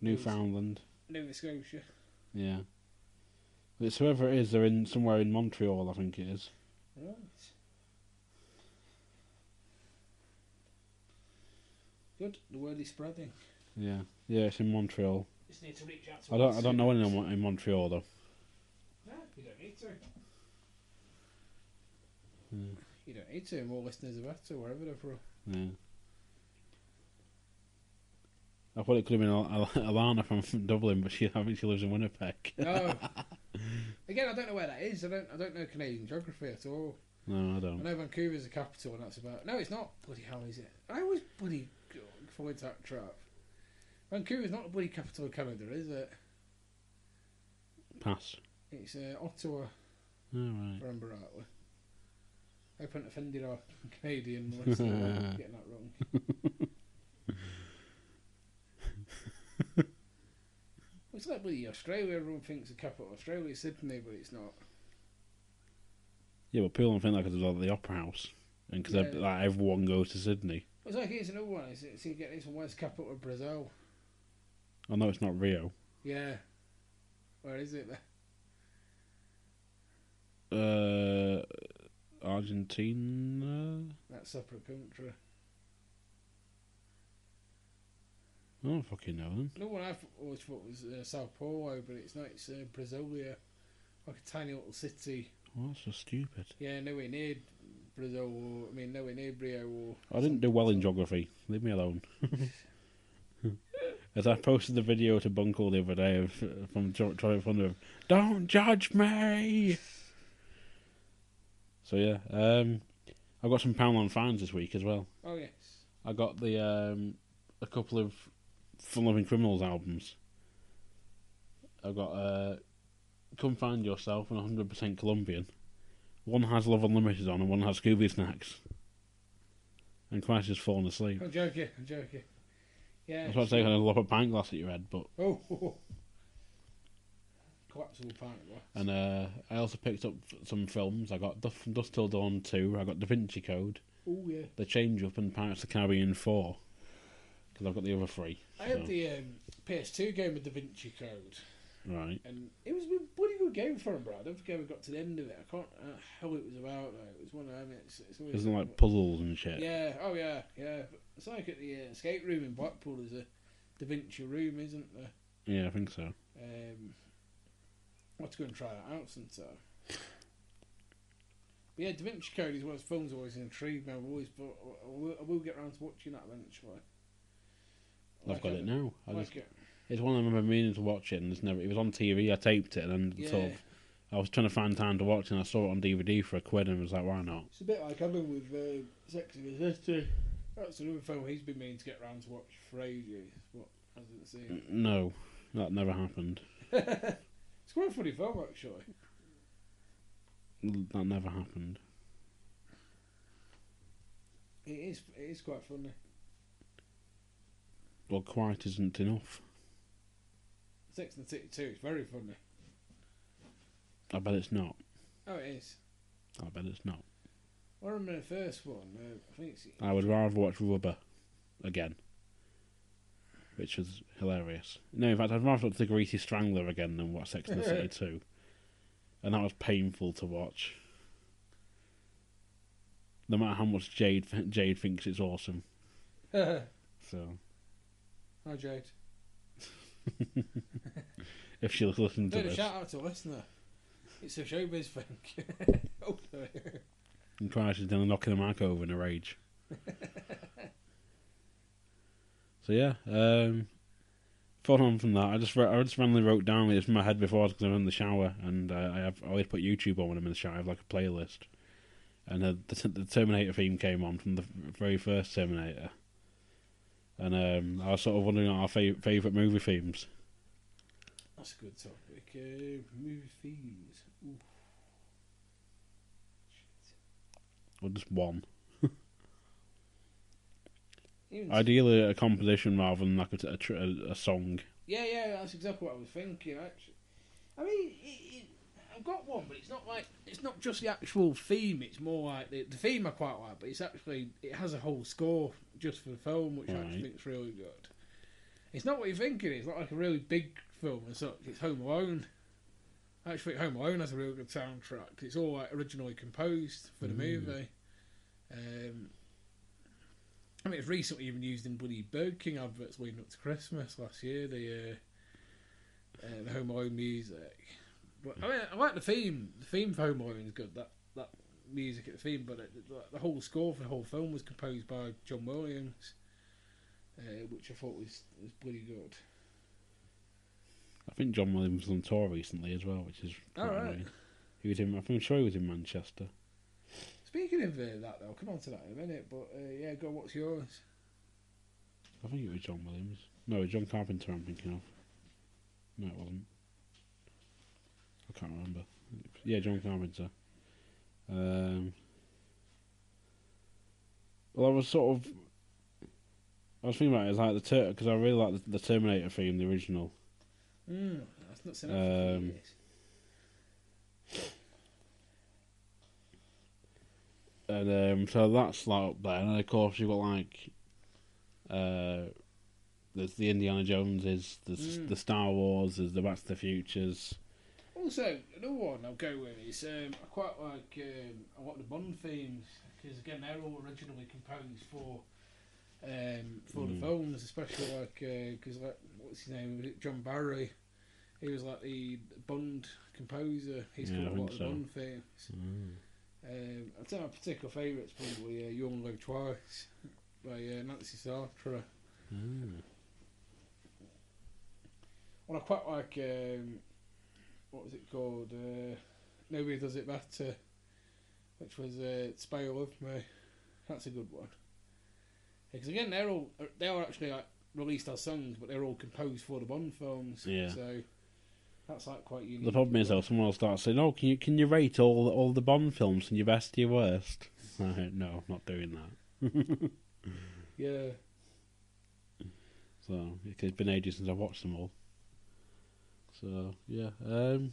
Newfoundland. Nova Scotia. Yeah. It's whoever it is, they're in somewhere in Montreal, I think it is. Right. Good. The word is spreading. Yeah. Yeah, it's in Montreal. Just need to reach out to I don't. I don't know anyone in Montreal though. No, you don't need to. Hmm. You don't need to. More listeners are better, wherever they're from. Yeah. I thought it could have been Al- Al- Alana from Dublin, but she I think she lives in Winnipeg. No. Again, I don't know where that is. I don't. I don't know Canadian geography at all. no, I don't. I know Vancouver's the capital, and that's about. No, it's not. Bloody hell, is it? I always bloody go- fall into that trap. Vancouver's not the bloody capital of Canada, is it? Pass. It's uh, Ottawa, All right. remember rightly. I haven't offended our Canadian listeners getting that wrong. It's like bloody Australia. Everyone thinks the capital of Australia is Sydney, but it's not. Yeah, but people don't think that because it's at the Opera House, and because Yeah. like, everyone goes to Sydney. It's like here's another one. Is it? See, get this one. Where's capital of Brazil? I know it's not Rio. Yeah. Where is it? Then? Uh, Argentina. That's a separate country. I don't fucking know then. No one I always thought was uh, Sao Paulo, but it's not. It's uh, Brasilia, like a tiny little city. Oh, that's so stupid. Yeah, nowhere near Brazil. Or, I mean, nowhere near Rio. Or I didn't do well in geography. Leave me alone. As I posted the video to Bunkle the other day of, from Jo- Troy Thunder, don't judge me. So yeah, um, I got some Poundland fines this week as well. Oh yes. I got the um, a couple of Fun Loving Criminals albums. I've got uh, Come Find Yourself and 100% Colombian. One has Love Unlimited on and one has Scooby Snacks. And Christ has fallen asleep. I'm joking. I'm joking. I Yeah. was about to say, kind of lob a lot of pint glass at your head, but Oh. oh, oh. Collapsible pint glass. and uh, I also picked up some films. I got Dust, from Till Dawn two. I got Da Vinci Code, Oh yeah. The Change Up, and Pirates of the Caribbean four. Because I've got the other three. I had the um, PS2 game with Da Vinci Code, right. and it was a bloody good game for him, bro. I don't think I ever got to the end of it. I can't. Uh, how it was about though. It was one of them. It's, it's always Isn't like puzzles and shit? Yeah. Oh yeah. Yeah. It's like at the uh, escape room in Blackpool. There's a Da Vinci room, isn't there? Yeah, I think so. Um, to go and try that out sometime. But yeah, Da Vinci Code is one of those films that always intrigued me. I've always but I will, I will get around to watching that eventually. I've got it now. I just, it. it's one I remember meaning to watch it, and it's never. It was on TV. I taped it, and then sort of. I was trying to find time to watch, it, and I saw it on DVD for a quid, and was like, why not? It's a bit like I Alan with uh, Sex and the City. That's another film he's been meaning to get round to watch for ages, but hasn't seen. No, that never happened. it's quite a funny film actually. That never happened. It is. It is quite funny. Well, quite isn't enough. Sex and the City too. It's very funny. I bet it's not. Oh, it is. I bet it's not. I remember the first one. Uh, I think it's. I would rather watch Rubber again. which was hilarious. No, in fact, I'd rather watch The Greasy Strangler again than watch Sex and the City 2. And that was painful to watch. No matter how much Jade Jade thinks it's awesome. Hi, So, Jade. if she'll listen to Bit a this, shout out to a listener. It's a showbiz thing. Hopefully. and try she's going to knock the mic over in a rage. so yeah, um, following on from that, I just I just randomly wrote down this in my head before because I'm in the shower, and uh, I have I always put YouTube on when I'm in the shower. I have like a playlist, and uh, the, the Terminator theme came on from the very first Terminator, and um, I was sort of wondering our fav- favorite movie themes. That's a good topic. Uh, movie themes. Ooh. Or just one. Ideally, a composition rather than like a, a, a, a song. Yeah, yeah, that's exactly what I was thinking. Actually, I mean, it, it, I've got one, but it's not like it's not just the actual theme. It's more like the, the theme I quite like, but it's actually it has a whole score just for the film, which I actually think is really good. It's not what you think it is. It's not like a really big film and such. It's Home Alone. I actually think Home Alone has a really good soundtrack. It's all like originally composed for the movie. Um, I mean, it's recently even used in bloody Burger King adverts leading up to Christmas last year. The uh, uh, the Home Alone music. But I mean, I like the theme. The theme for Home Alone is good. That that music at the theme, but it, the, whole score for the whole film was composed by John Williams, uh, which I thought was was pretty good. I think John Williams was on tour recently as well, which is All quite right. annoying. He was in. I think sure he was in Manchester. Speaking of uh, that, though, I'll come on to that in a minute. But uh, yeah, go. What's yours? I think it was John Williams. No, it was John Carpenter. I'm thinking of. No, it wasn't. I can't remember. Yeah, John Carpenter. Um, well, I was sort of. I was thinking about it as like the because I really like the, the Terminator theme, the original. Mm, that's not that for Um. And um, so that's like up there, and then of course you've got like, uh, there's the Indiana Joneses, there's Mm. the Star Wars, there's the Back to the Futures. Also, another one I'll go with is um, I quite like um, I like the Bond themes because again they're all originally composed for um, for Mm. the films, especially like because like what's his name Was it John Barry. He was like the Bond composer. He's Yeah, I got a lot think of so. Bond themes. Um, I'd say my particular favourite's probably uh, "You Only Live Twice" by uh, Nancy Sinatra. Well, I quite like um, what was it called? Uh, Nobody does it better, which was uh, "Spy Who Loved Me." That's a good one. Because again, they're all they are actually like released as songs, but they're all composed for the Bond films. Yeah. So that's like quite unique. The problem is though, someone will start saying, "Oh, can you can you rate all all the Bond films from your best to your worst?" Uh, no, I'm not doing that. Yeah. So it's been ages since I've watched them all. So yeah, um,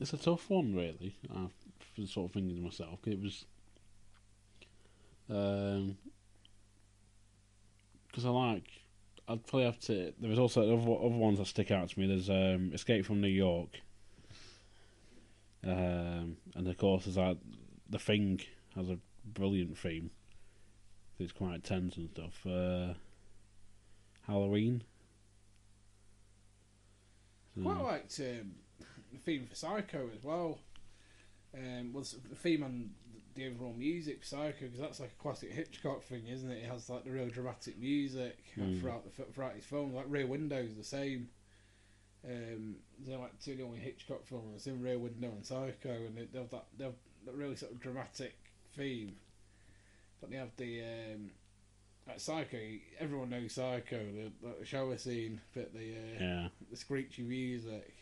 it's a tough one really. Uh, for sort of thinking to myself, it was because I like. I'd probably have to. There was also other, other ones that stick out to me. There's um, Escape from New York, um, and of course there's like the Thing has a brilliant theme. It's quite tense and stuff. Uh, Halloween. Quite So- liked um, the theme for Psycho as well. Um, was the theme and the overall music for Psycho because that's like a classic Hitchcock thing, isn't it? It has like the real dramatic music Mm. throughout the throughout his film. Like Rear Window's the same. Um, they're like two of the only Hitchcock films in Rear Window and Psycho, and they, they have that they have that really sort of dramatic theme. But they have the um, like Psycho. Everyone knows Psycho, the, the shower scene, but the uh, Yeah. the screechy music.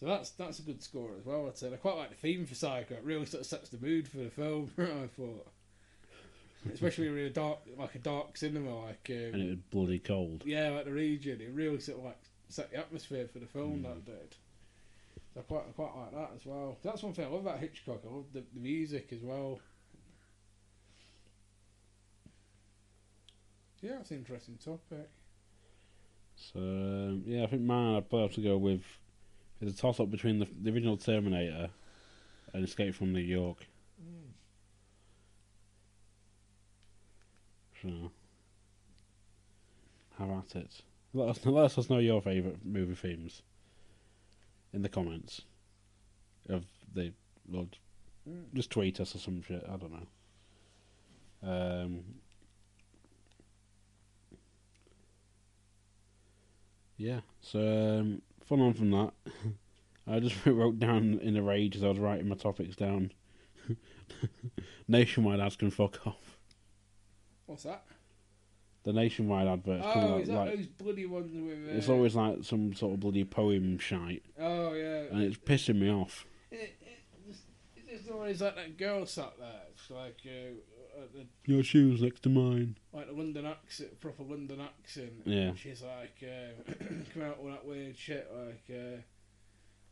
So that's that's a good score as well. I'd say I quite like the theme for Psycho. It really sort of sets the mood for the film. I thought, especially in a dark, like a dark cinema, like And um, it was bloody cold. yeah, like the Regent. It really sort of like set the atmosphere for the film. That did. So I quite I quite like that as well. That's one thing I love about Hitchcock. I love the, the music as well. Yeah, that's an interesting topic. So um, yeah, I think mine I'd probably have to go with. It's a toss up between the, the original Terminator and Escape from New York. So have at it. Let us let us know your favourite movie themes in the comments of the or just tweet us or some shit. I don't know. Um, yeah, so um, fun on from that. I just wrote down in a rage as I was writing my topics down. Nationwide ads can fuck off. What's that? The nationwide adverts Oh, is that like those bloody ones with? Uh, it's always like some sort of bloody poem shite, Oh yeah. and it's pissing me off. It, it, it's, it's always like that girl sat there. It's like uh, at the Your shoes next to mine. like the London accent, proper London accent. Yeah. She's like, uh, come out with that weird shit. Like, uh,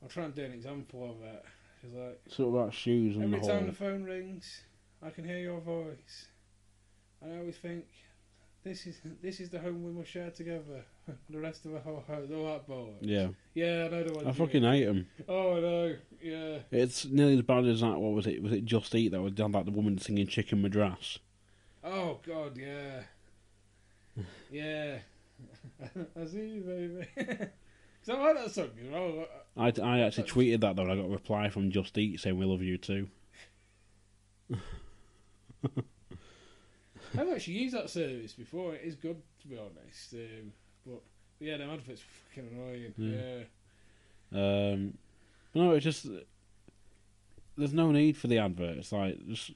I'll try and do an example of it. She's like, Sort of about shoes and every the time whole. the phone rings, I can hear your voice. And I always think, this is this is the home we must share together. the rest of the whole house, all that bollocks. Yeah, Yeah, I know the one. I fucking mean. hate them. Oh no, yeah. It's nearly as bad as that. What was it? Was it Just Eat that was done like the woman singing Chicken Madras? Oh God, yeah, yeah. I see you, baby. Because I like that song, you know. I, I actually tweeted that though. and I got a reply from Just Eat saying we love you too. I've actually used that service before. It is good, to be honest. Um, yeah, them adverts fucking annoying. Yeah. Yeah. Um, no, it's just there's no need for the advert. It's like just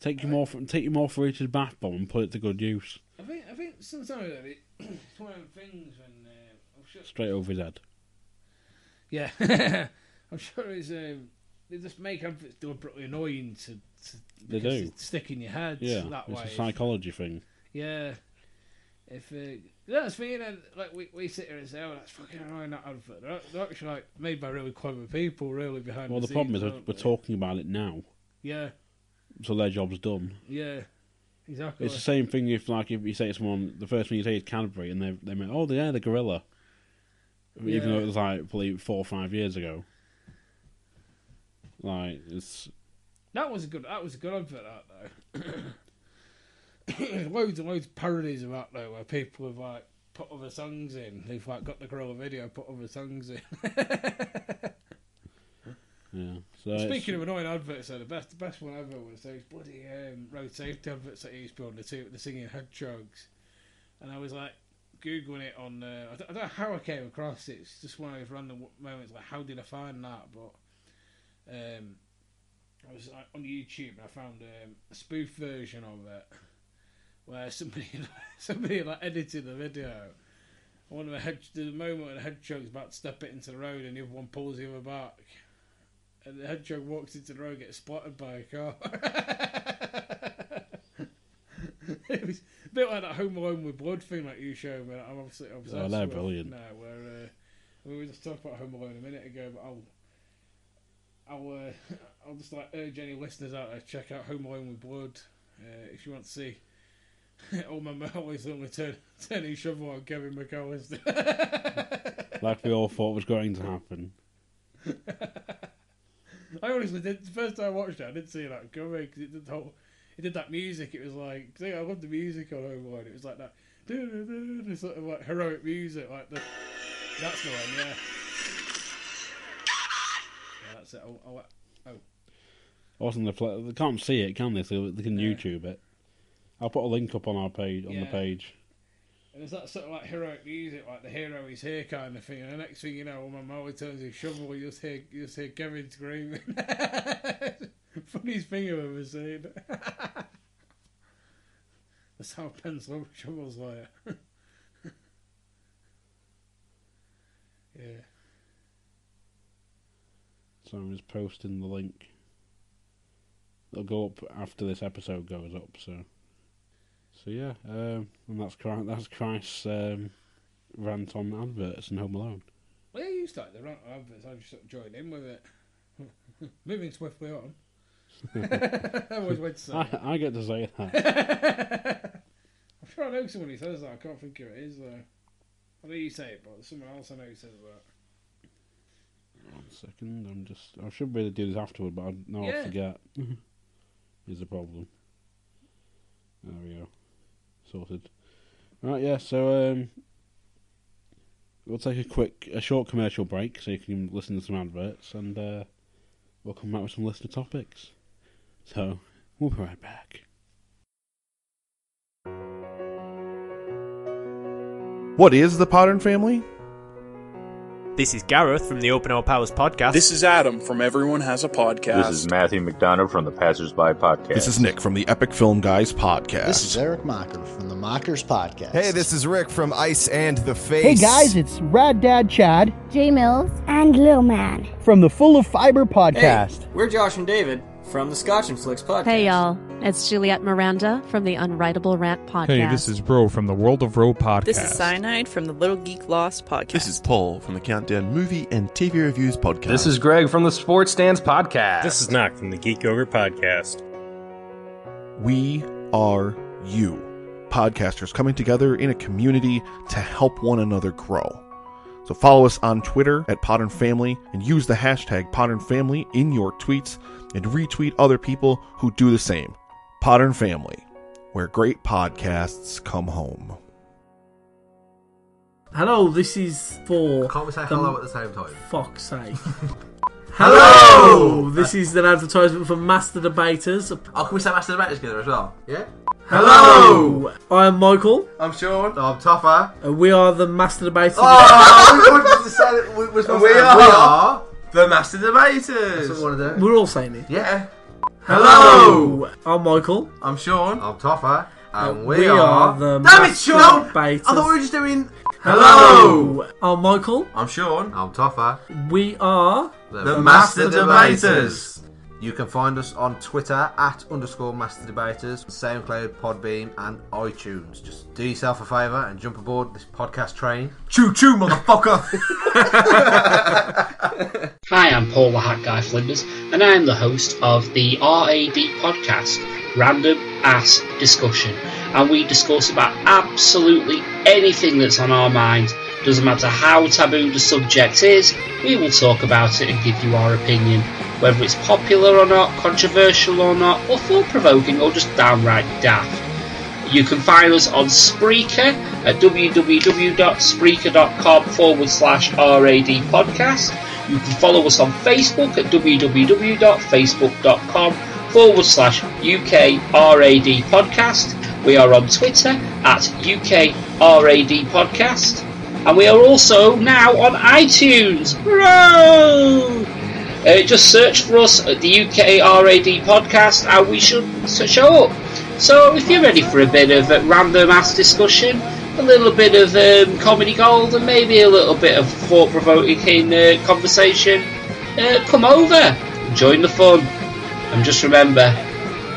take your more take your morphorated bath bomb and put it to good use. I think I think sometimes it, it's one of the things when uh, I'm sure. Straight over his head. Yeah, I'm sure it's um, they just make adverts deliberately annoying to. to They do. stick in your head Yeah, that it's way. a psychology thing. Yeah. If uh, that's me, And like we, we sit here and say, "Oh, that's fucking annoying." That advert. They're, they're actually like made by really clever people, really behind. Well, the, the problem is scenes, we're, we're they? talking about it now, Yeah, so their job's done. yeah, exactly. It's the same thing if, like, if you say to someone, the first thing you say is Cadbury, and they they mean, oh, yeah, the gorilla, even though it was like probably four or five years ago. Like it's That was a good. That was a good advert. That though. There's loads and loads of parodies of that though, where people have like put other songs in. They've like got the gorilla video, put other songs in. yeah. So Speaking of annoying adverts, though, the best the best one ever was those bloody um, road safety adverts that he used to be on the two the singing hedgehogs, and I was like googling it on. Uh, I, don't, I don't know how I came across it. It's just one of those random moments. Like, how did I find that? But um, I was like, on YouTube and I found um, a spoof version of it where somebody somebody like edited the video. One of the hedge, the moment when the hedgehog's about to step it into the road and the other one pulls the other back. And the hedgehog walks into the road, gets spotted by a car. it was a bit like that Home Alone with blood thing that you showed me. I'm obviously obsessed Oh, they're brilliant. Now, where uh, we were just talking about Home Alone a minute ago, but I'll I'll uh, I'll just like urge any listeners out there to check out Home Alone with Blood uh, if you want to see. All my always only turn turning shovel on Kevin McAllister. like we all thought was going to happen. I honestly did. The first time I watched it, I didn't see that coming because it did the whole, it did that music. It was like, see, I love the music on Alone. It was like that, sort of like heroic music, like the. That's the one, yeah. Yeah, that's it. I'll, I'll, Wasn't the? They can't see it, can they? So they can. YouTube it. I'll put a link up on our page on the Yeah. page. and there's that sort of like heroic music, like the hero is here kind of thing. And the next thing you know, when my Molly turns his shovel, you just hear, you just hear Kevin screaming. Funniest thing I've ever seen. That's how pencil shovels like. yeah. So I'm just posting the link. It'll go up after this episode goes up. So, so yeah, um, and that's Christ, that's Christ's um, rant on adverts and Home Alone. Well, yeah, you started the rant of adverts. I just sort of joined in with it. Moving swiftly on. I always wait to say. I. I get to say that. I'm sure I know someone who says that. I can't think who it is though. I know you say it, but someone else I know who says that. One second, I'm just. I should be able to do this afterward, but I know Yeah. I forget. Is the problem. There we go. Sorted. Right, yeah, so um, we'll take a quick, a short commercial break so you can listen to some adverts, and uh, we'll come back with some listener topics. So, we'll be right back. What is the Podern family? This is Gareth from the Open All Powers podcast. This is Adam from Everyone Has a Podcast. This is Matthew McDonough from the Passersby Podcast. This is Nick from the Epic Film Guys podcast. This is Eric Mocker from the Mockers Podcast. Hey, this is Rick from Ice and the Face. Hey guys, it's Rad Dad Chad, Jay Mills, and Lil Man from the Full of Fiber podcast. Hey, we're Josh and David from the Scotch and Flicks podcast. Hey y'all, it's Juliet Miranda from the Unwritable Rant podcast. Hey, this is Bro from the World of Row podcast. This is Cyanide from the Little Geek Lost podcast. This is Paul from the Countdown Movie and TV Reviews podcast. This is Greg from the Sports Stands podcast. This is Knock from the Geek Yogurt podcast. We are you, podcasters coming together in a community to help one another grow. So follow us on Twitter at Podern Family and use the hashtag Podern Family in your tweets and retweet other people who do the same. Podern Family, where great podcasts come home. Hello, this is for. Can't we say hello at the same time? Fuck's sake. hello! This is an advertisement for Master Debaters. Oh, can we say Master Debaters together as well? Yeah? Hello! I am Michael. I'm Sean. I'm Toffer. And we are the Master Debaters. Oh! we wanted to say it. We, we, we, are, we are the Master Debaters. That's what we want to do. We're all saying it. Yeah. Hello! I'm Michael. I'm Sean. I'm Toffer. And And we, we are... are the Damn it, Master Sean! Debaters. I thought we were just doing... Hello! I'm Michael. I'm Sean. I'm Toffer. We are The, the Master, Debaters. You can find us on Twitter at underscore Master Debaters, SoundCloud, Podbean, and iTunes. Just do yourself a favour and jump aboard this podcast train. Choo choo, motherfucker! Hi, I'm Paul the Hat Guy Flinders, and I am the host of the RAD podcast, Random Ass Discussion. And we discuss about absolutely anything that's on our mind. Doesn't matter how taboo the subject is, we will talk about it and give you our opinion. Whether it's popular or not, controversial or not, or thought provoking or just downright daft. You can find us on Spreaker at www.spreaker.com forward slash RAD podcast. You can follow us on Facebook at www.facebook.com forward slash UK RAD podcast. We are on Twitter at UK RAD podcast. And we are also now on iTunes. Uh, just search for us at the UK RAD podcast and we should show up. So if you're ready for a bit of uh, random ass discussion, a little bit of um, comedy gold, and maybe a little bit of thought provoking uh, conversation, uh, come over, join the fun. And just remember,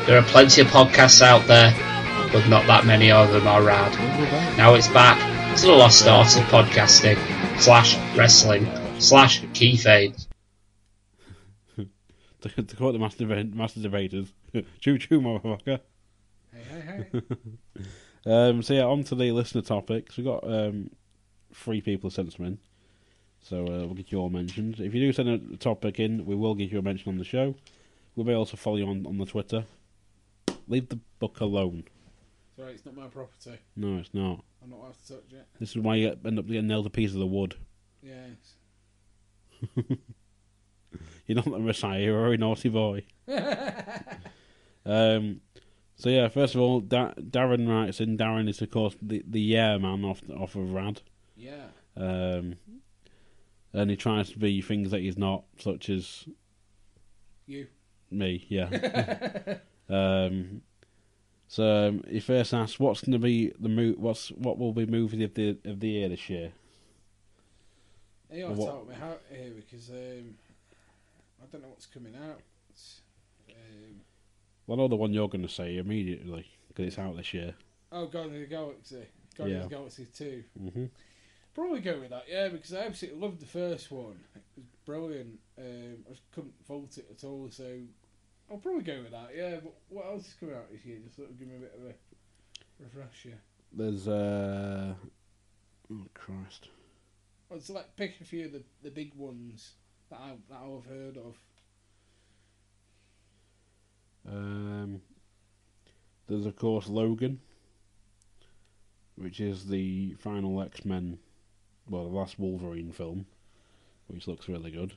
there are plenty of podcasts out there, but not that many of them are rad. Now it's back to the lost art of podcasting, slash wrestling, slash kayfabe. to, to quote the master, deba- master debaters, choo choo, motherfucker. Hey, hey, hey. um, so yeah, on to the listener topics. We've got um, three people sent some in, so uh, we'll get you all mentioned. If you do send a topic in, we will give you a mention on the show. We may also follow you on, on the Twitter. Leave the book alone. Sorry, it's not my property. No, it's not. I'm not allowed to touch it. This is why you end up getting nailed a piece of the wood. Yes. You're not the Messiah, you're a very naughty boy. um, so yeah, first of all, da- Darren writes in. Darren is of course the the yeah man off off of Rad. Yeah. Um, and he tries to be things that he's not, such as You. me. Yeah. um, so um, he first asks, "What's going to be the mo- What's what will be movie of the of the year this year?" Or have to help me out here because um, I don't know what's coming out. Um, Well, I know the one you're going to say immediately because it's out this year. oh, Guardians of the Galaxy. Guardians of the Galaxy 2. hmm Probably go with that, yeah, because I absolutely loved the first one. It was brilliant. Um, I just couldn't fault it at all, so I'll probably go with that, yeah. But what else is coming out this year? Just sort of give me a bit of a refresher. There's uh, Oh Christ! Well, so like pick a few of the, the big ones that I that I've heard of. Um, there's of course Logan, which is the final X Men, well, the last Wolverine film, which looks really good.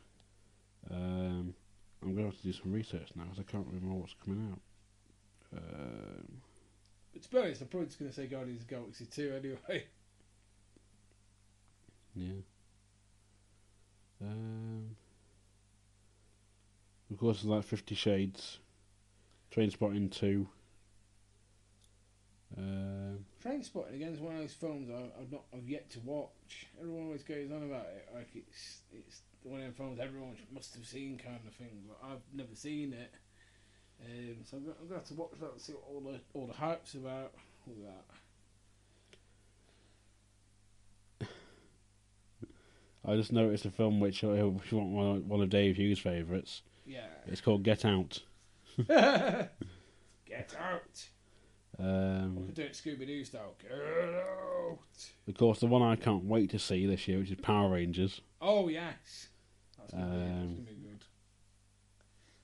Um, I'm going to have to do some research now because I can't remember what's coming out. Um, But to be honest, I'm probably just going to say Guardians of the Galaxy 2 anyway. yeah. Um, of course, like Fifty Shades, Trainspotting 2. Um, Trainspotting again is one of those films I, I've not I've yet to watch. Everyone always goes on about it like it's it's one of them films everyone must have seen kind of thing, but I've never seen it. Um, so I'm, I'm going to have to watch that and see what all the all the hype's about. All that. I just noticed a film which, uh, which one of- one of Dave Hughes' favourites. Yeah. It's called Get Out. Get out! Um, We could do it Scooby Doo style. Get out! of course, the one I can't wait to see this year, which is Power Rangers. Oh yes, that's gonna, be, that's Um, gonna be good.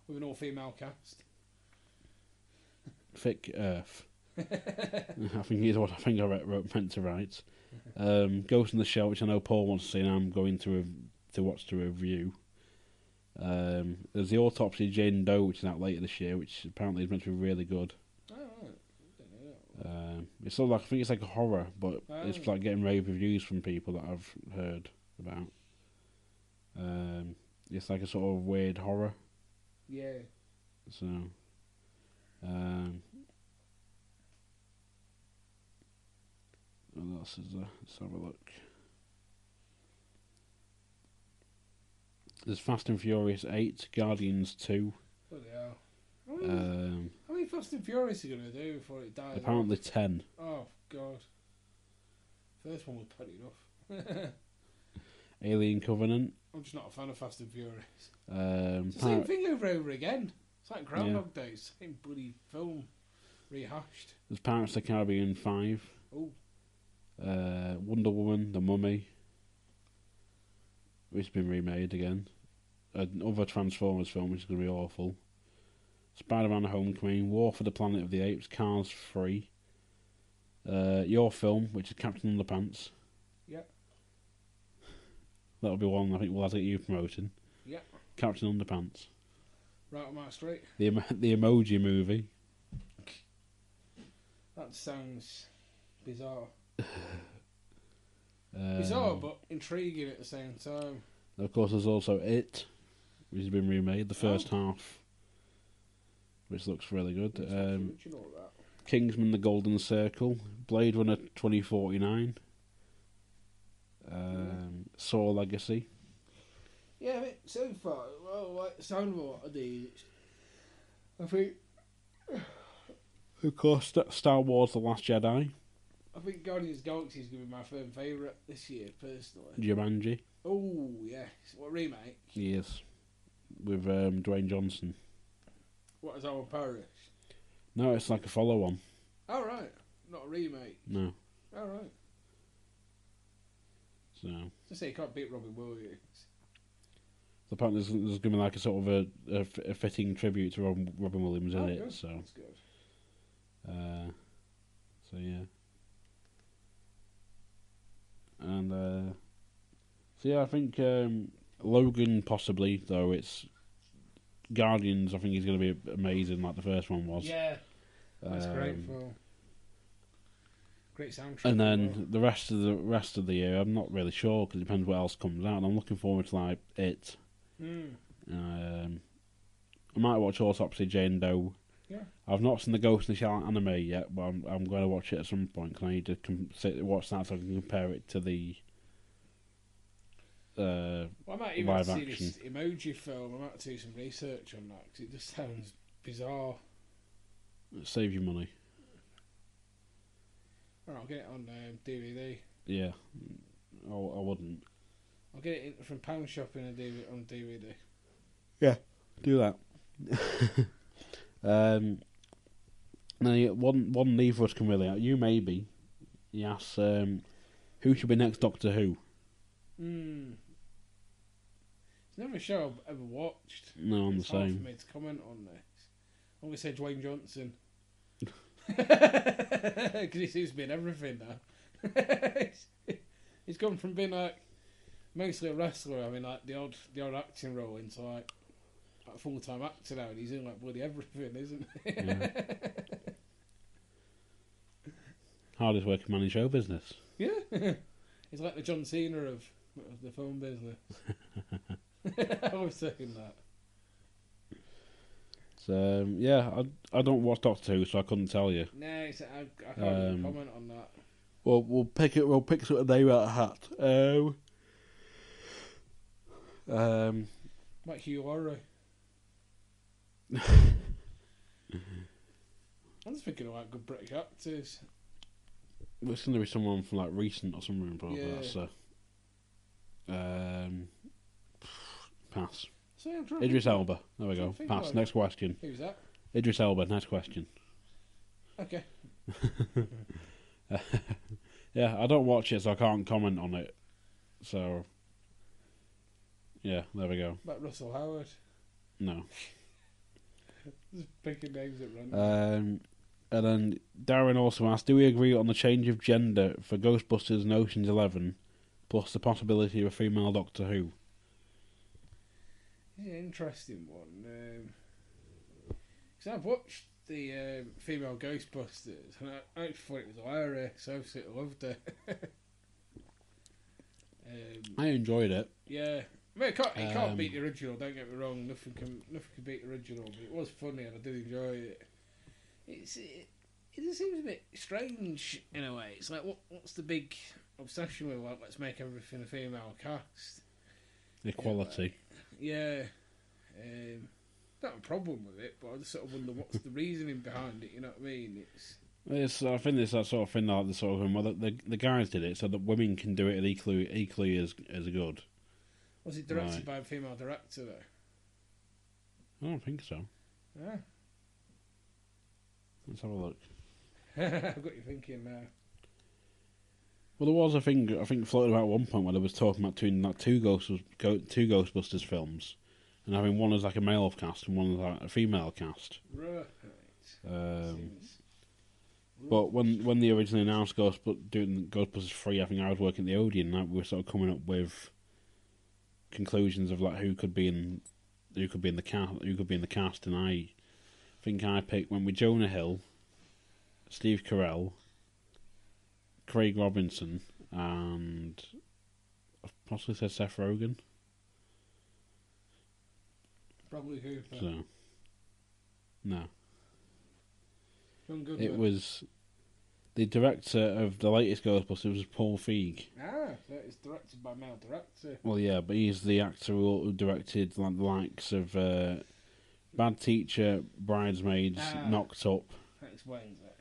With an all female cast. Thick Earth. I think is what I think I wrote, meant to write. Um, Ghost in the Shell, which I know Paul wants to see, and I'm going to to watch the review. Um, there's the Autopsy of Jane Doe, which is out later this year, which apparently is meant to be really good. Oh, right. Don't know. Um, it's sort of like I think it's like a horror, but it's Oh. like getting rave reviews from people that I've heard about. Um, it's like a sort of weird horror. Yeah. So, um, what else is there? Let's have a look. There's Fast and Furious 8, Guardians 2. Bloody hell. How many, Um, how many Fast and Furious are you going to do before it dies? apparently 10. Oh, God. First one was pretty enough. Alien Covenant. I'm just not a fan of Fast and Furious. Um, It's the same thing over and over again. It's like Groundhog Day, same bloody film rehashed. There's Pirates of the Caribbean 5. Oh. Uh, Wonder Woman, The Mummy, which has been remade again. Another Transformers film, which is going to be awful. Spider-Man: Homecoming, War for the Planet of the Apes, Cars 3. Uh, your film, which is Captain Underpants. That'll be one I think we'll have to get you promoting. Yeah. Captain Underpants. Right on my street. The emo- the Emoji Movie. That sounds bizarre. Um, bizarre, but intriguing at the same time. Of course, there's also It, which has been remade. The first half, which looks really good. Um, Which you know that. Kingsman: The Golden Circle, Blade Runner 2049, um, Saw Legacy. Yeah, mean, so far, well, like the sound of what I did, I think, Of course, Star Wars: The Last Jedi, I think Guardians of the Galaxy is going to be my firm favourite this year, personally. Jumanji. Oh yes, what remake? Yes, with um, Dwayne Johnson. What is our Paris? No, it's like a follow-on. All right, not a remake. No, All right. So Just say you can't beat Robin Williams. the part there's, there's going to be like a sort of a a fitting tribute to Robin, Robin Williams in Oh, it. good. So, That's good. uh, so yeah, and uh, so yeah, I think um, Logan possibly though it's Guardians. I think he's going to be amazing, like the first one was. Yeah, that's great Um. Great soundtrack. And then well. the rest of the rest of the year, I'm not really sure because it depends what else comes out. And I'm looking forward to like it. Mm. Um, I might watch Autopsy of Jane Doe. Yeah. I've not seen the Ghost in the Shell anime yet, but I'm I'm going to watch it at some point. Cause I need to com- sit, watch that so I can compare it to the uh, Well, I might even see action. this emoji film. I might do some research on that because it just sounds bizarre. Save you money. All right, I'll get it on um, DVD. Yeah, I, I wouldn't. I'll get it in, from Pound Shop in a DVD, on DVD. Yeah, do that. um, now, one one neither of us can really. You maybe. Yes. um, Who should be next Doctor Who? Hmm. It's never a show I've ever watched. No, I'm the it's hard same. for me to comment on this. I'm gonna say Dwayne Johnson because he seems to be in everything now. he's, he's gone from being like mostly a wrestler, I mean, like the odd the odd acting role into like a full time actor now, and he's in like bloody everything, isn't he? Yeah. Hardest working man in show business. Yeah. He's like the John Cena of, of the film business. I was saying that. So um, yeah, I I don't watch Doctor Who, so I couldn't tell you. No, it's, I, I can't Um, comment on that. Well, we'll pick it. We'll pick sort of name out of a hat. Um, um, Like Hugh Laurie. I'm just thinking about good British actors. it's going to be someone from like recent or something, probably. Yeah. So, um, pass. So I'm trying to Idris Elba. There we go. Pass. Next question. Who's that? Idris Elba. Next question. Okay. yeah, I don't watch it, so I can't comment on it. So, yeah, there we go. About Russell Howard. No. Just picking names at random. Um, and then Darren also asked, "Do we agree on the change of gender for Ghostbusters and Ocean's Eleven, plus the possibility of a female Doctor Who?" Yeah, interesting one. Because I've watched the um, female Ghostbusters, and I, I actually thought it was hilarious. I absolutely loved it. um, I enjoyed it. yeah, I mean, it can't, it can't Um, beat the original. Don't get me wrong. Nothing can nothing can beat the original, but it was funny and I did enjoy it. It's it, it just seems a bit strange in a way. It's like what what's the big obsession with like let's make everything a female cast. Equality. Yeah, um, not a problem with it, but I just sort of wonder what's the reasoning behind it. You know what I mean? It's It's, I think it's that sort of thing like the sort of well, the, the the guys did it so that women can do it equally equally as as good. was it directed Right. by a female director though? I don't think so. Yeah, Let's have a look. I've got you thinking now. Well, there was a thing I think floated about at one point where they was talking about doing like two Ghost go, two Ghostbusters films, and having one as like a male cast and one as like a female cast. Right. Um, but when when they originally announced Ghost doing Ghostbusters three, I think I was working at the Odeon. and we were sort of coming up with conclusions of like who could be in who could be in the cast, who could be in the cast, and I think I picked when with Jonah Hill, Steve Carell, Craig Robinson, and I've possibly said Seth Rogen. Probably Hooper. So no. It was the director of the latest Ghostbusters was Paul Feig. Ah, so it's directed by male director. Well, yeah, but he's the actor who who directed like the likes of uh, Bad Teacher, Bridesmaids, Ah. Knocked Up. That explains it.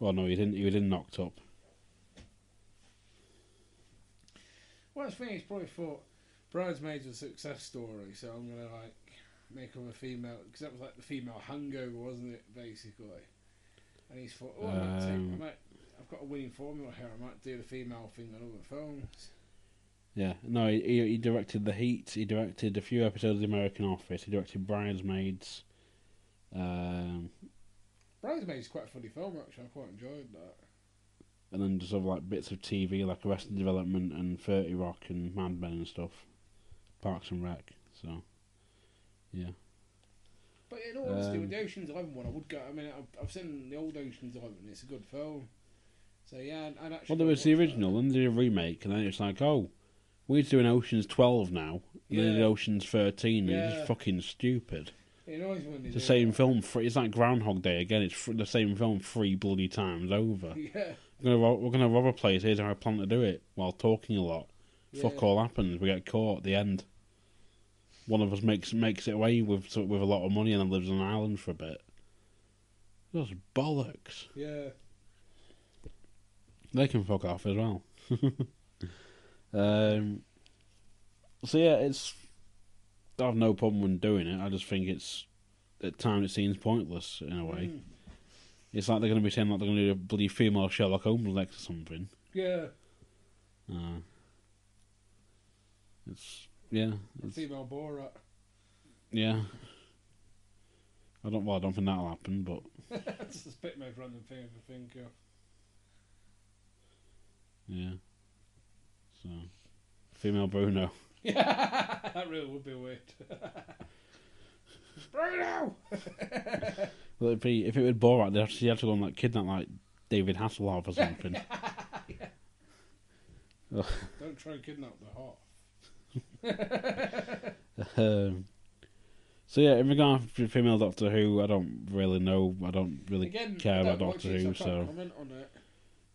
Well, no, he didn't. He was in Knocked Up. Well, I think he's probably thought Bridesmaids was a success story, so I'm gonna like make her a female because that was like the female hangover, wasn't it? Basically, and he's thought, oh, I might take, I Um, might, I've got a winning formula here. I might do the female thing on other films. Yeah, no, he, he he directed The Heat. He directed a few episodes of The American Office. He directed Bridesmaids. Um, Bridesmaids is quite a funny film actually. I quite enjoyed that. And then just of like bits of TV like Arrested Development and Thirty Rock and Mad Men and stuff, Parks and Rec. So, yeah. But in all honesty, Um, with the Ocean's Eleven one, I would go. I mean, I've, I've seen the old Ocean's Eleven. It's a good film. So yeah, I'd, actually. Well, there was the original, then they did a remake, and then it's like, oh, we're doing Ocean's 12 now, and then they did Yeah. Ocean's 13, and it's fucking stupid. It annoys me when It's the same film, three, it's like Groundhog Day again, it's the same film three bloody times over. Yeah. We're gonna, ro- we're gonna rob a place, here's how I plan to do it, while talking a lot. Fuck all happens, we get caught at the end. One of us makes makes it away with with a lot of money and then lives on an island for a bit. Those bollocks. Yeah. They can fuck off as well. um, so yeah, it's. I have no problem with doing it. I just think it's at times it seems pointless in a way. Mm. It's like they're going to be saying like they're going to do a bloody female Sherlock Holmes next or something. Yeah. Uh, it's yeah, A it's, female Borat. yeah. I don't. Well, I don't think that'll happen, but Just a spit made random thing of a think of. yeah. So, female Bruno. Yeah, that really would be weird. Bruno! Well, it'd be if it was Borat, they'd have to, you'd have to go and like kidnap like David Hasselhoff or something. Ugh. Don't try and kidnap the heart. um, so yeah, in regard to female Doctor Who, I don't really know. I don't really Again, care I about don't watch Doctor Who. So comment on it.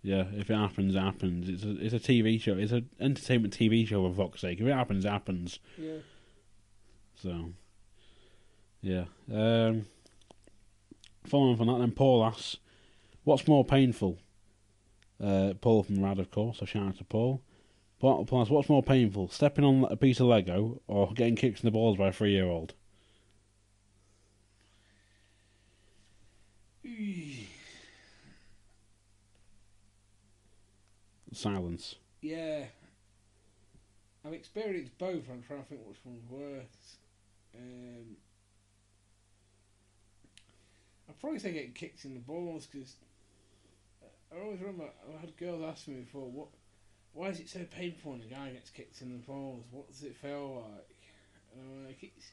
Yeah, if it happens, it happens. It's a it's a TV show. It's an entertainment TV show. For fuck's sake, if it happens, it happens. Yeah. So yeah. Um, following from that, then Paul asks, "What's more painful?" Uh, Paul from Rad, of course. So shout out to Paul. Paul Paul asks, "What's more painful, stepping on a piece of Lego or getting kicked in the balls by a three-year-old?" Silence. Yeah. I've experienced both. I'm trying to think which one's worse. Um, I'd probably say getting kicked in the balls because I always remember I had girls ask me before, what, why is it so painful when a guy gets kicked in the balls? What does it feel like? And I'm like, it's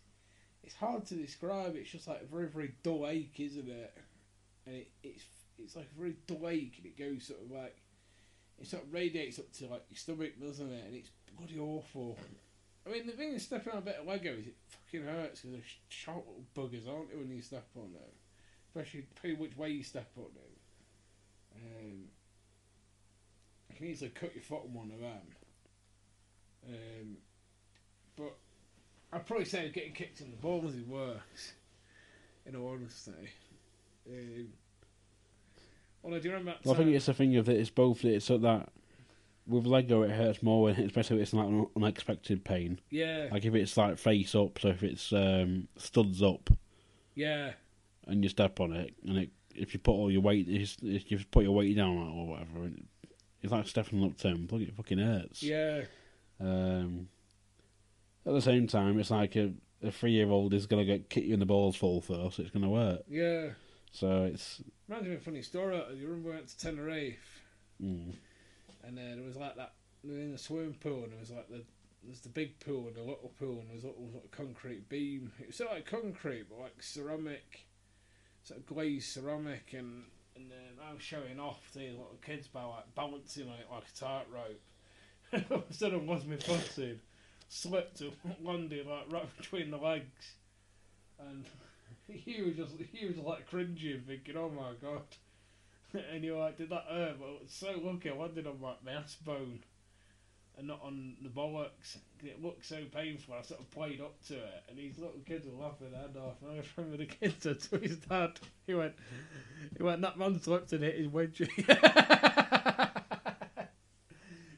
it's hard to describe. It's just like a very very dull ache, isn't it? And it, it's it's like a very dull ache, and it goes sort of like it sort of radiates up to like your stomach, doesn't it? And it's bloody awful. I mean, the thing is stepping on a bit of Lego is it fucking hurts because they're sharp little buggers, aren't they, when you step on them? Especially depending which way you step on them. Um, you can easily cut your foot on one of them. Um, but I'd probably say getting kicked in the balls is worse, in all honesty. Um, although, do remember Well, I think it's a thing of that it's both. It's like that with Lego, it hurts more, when, especially if it's like an unexpected pain. Yeah. Like if it's like face up, so if it's um, studs up Yeah. and you step on it, and it if you put all your weight, if you put your weight down or whatever, it's like stepping up to him. Look, it fucking hurts. Yeah. Um, at the same time, it's like a, a three year old is gonna get kick you in the balls full first. It's gonna work. Yeah. So it's Reminds me of a funny story. You remember we went to Tenerife, mm, and uh, there was like that. We were in the swimming pool, and there was like the there's the big pool and the little pool, and there was a little of concrete beam. It was sort of like concrete, but like ceramic, sort of glazed ceramic, and and then I was showing off to the little kids by like balancing on it like a tightrope. And all of a sudden, was me fussing, slipped and landed like right between the legs, and he was just he was like cringing, thinking, "Oh my god." And you're like, did that hurt? But so lucky I landed on like my ass bone and not on the bollocks. It looked so painful. I sort of played up to it, and these little kids were laughing their head off. And I remember the kid said to his dad, he went, he went, that man slipped and hit his wedgie.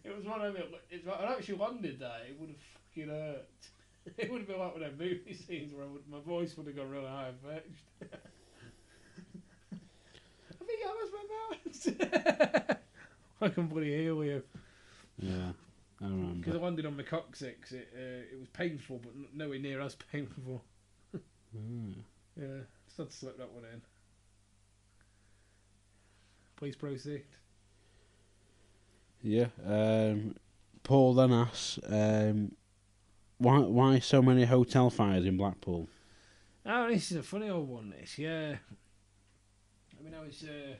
it was one of them. If I actually landed there, it would have fucking hurt. It would have been like one of movie scenes where I would, my voice would have gone really high pitched. I think I was my mouth. I can bloody hear you. yeah, I remember. Because I landed on my coccyx, it uh, it was painful, but nowhere near as painful. Mm. Yeah, just had to slip that one in. Please proceed. Yeah. Um, Paul then asks, um, why why so many hotel fires in Blackpool? Oh, this is a funny old one. This, yeah. I mean, I was uh,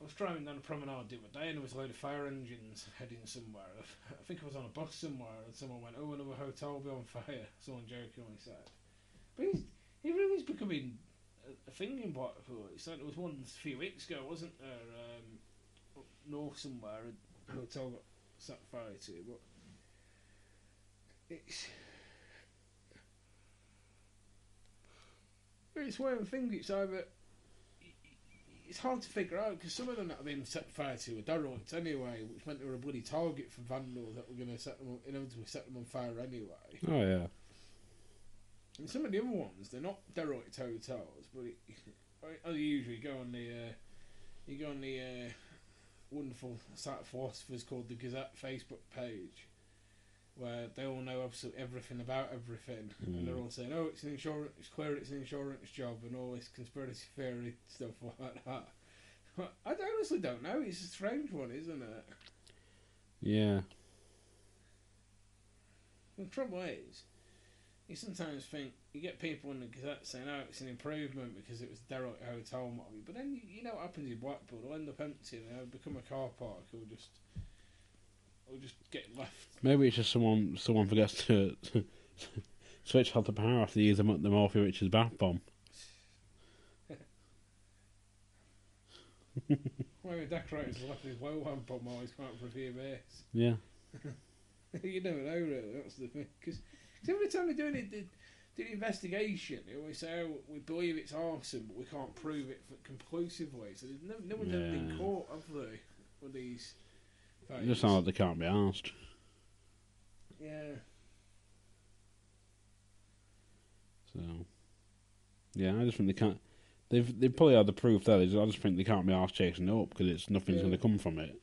I was driving down a promenade the other day, and there was a load of fire engines heading somewhere. I think I was on a bus somewhere, and someone went, "Oh, another hotel will be on fire." Someone jokingly said, "But he's, he really is becoming a, a thing in Blackpool." It's like there was one a few weeks ago, wasn't there? Um, up north somewhere, a hotel got set fire to, but it's. It's one of the things. It's either it's hard to figure out because some of them that have been set fire to were derelicts anyway, which meant they were a bloody target for vandals that were going to set them, on- inevitably set them on fire anyway. Oh yeah. And some of the other ones, they're not derelict hotels, but it, as usual, you go on the uh, you go on the uh, wonderful site of philosophers called the Gazette Facebook page, where they all know absolutely everything about everything, and they're Mm. all saying, "Oh, it's an insurance. It's clear it's an insurance job," and all this conspiracy theory stuff like that. I honestly don't know. It's a strange one, isn't it? Yeah. The trouble is, you sometimes think you get people in the Gazette saying, "Oh, it's an improvement because it was derelict hotel model," but then you, you know what happens in Blackpool? It'll end up empty and they'll become a car park. Or just, or just get left. Maybe it's just someone someone forgets to, switch off the power after they use the, the Morphy Richards bath bomb. Of the decorators left his well lamp on while he's come out for a few beers. Yeah. you never know, really. That's the thing. Because every time they're doing it, the, do the investigation, they always say, oh, we believe it's arson, but we can't prove it conclusively. So there's no, no one's ever been caught, have they, with these Things? just sounds like they can't be asked. Yeah. So, yeah, I just think they can't. They've they probably had the proof there. I just think they can't be asked chasing it up because it's nothing's Yeah. going to come from it.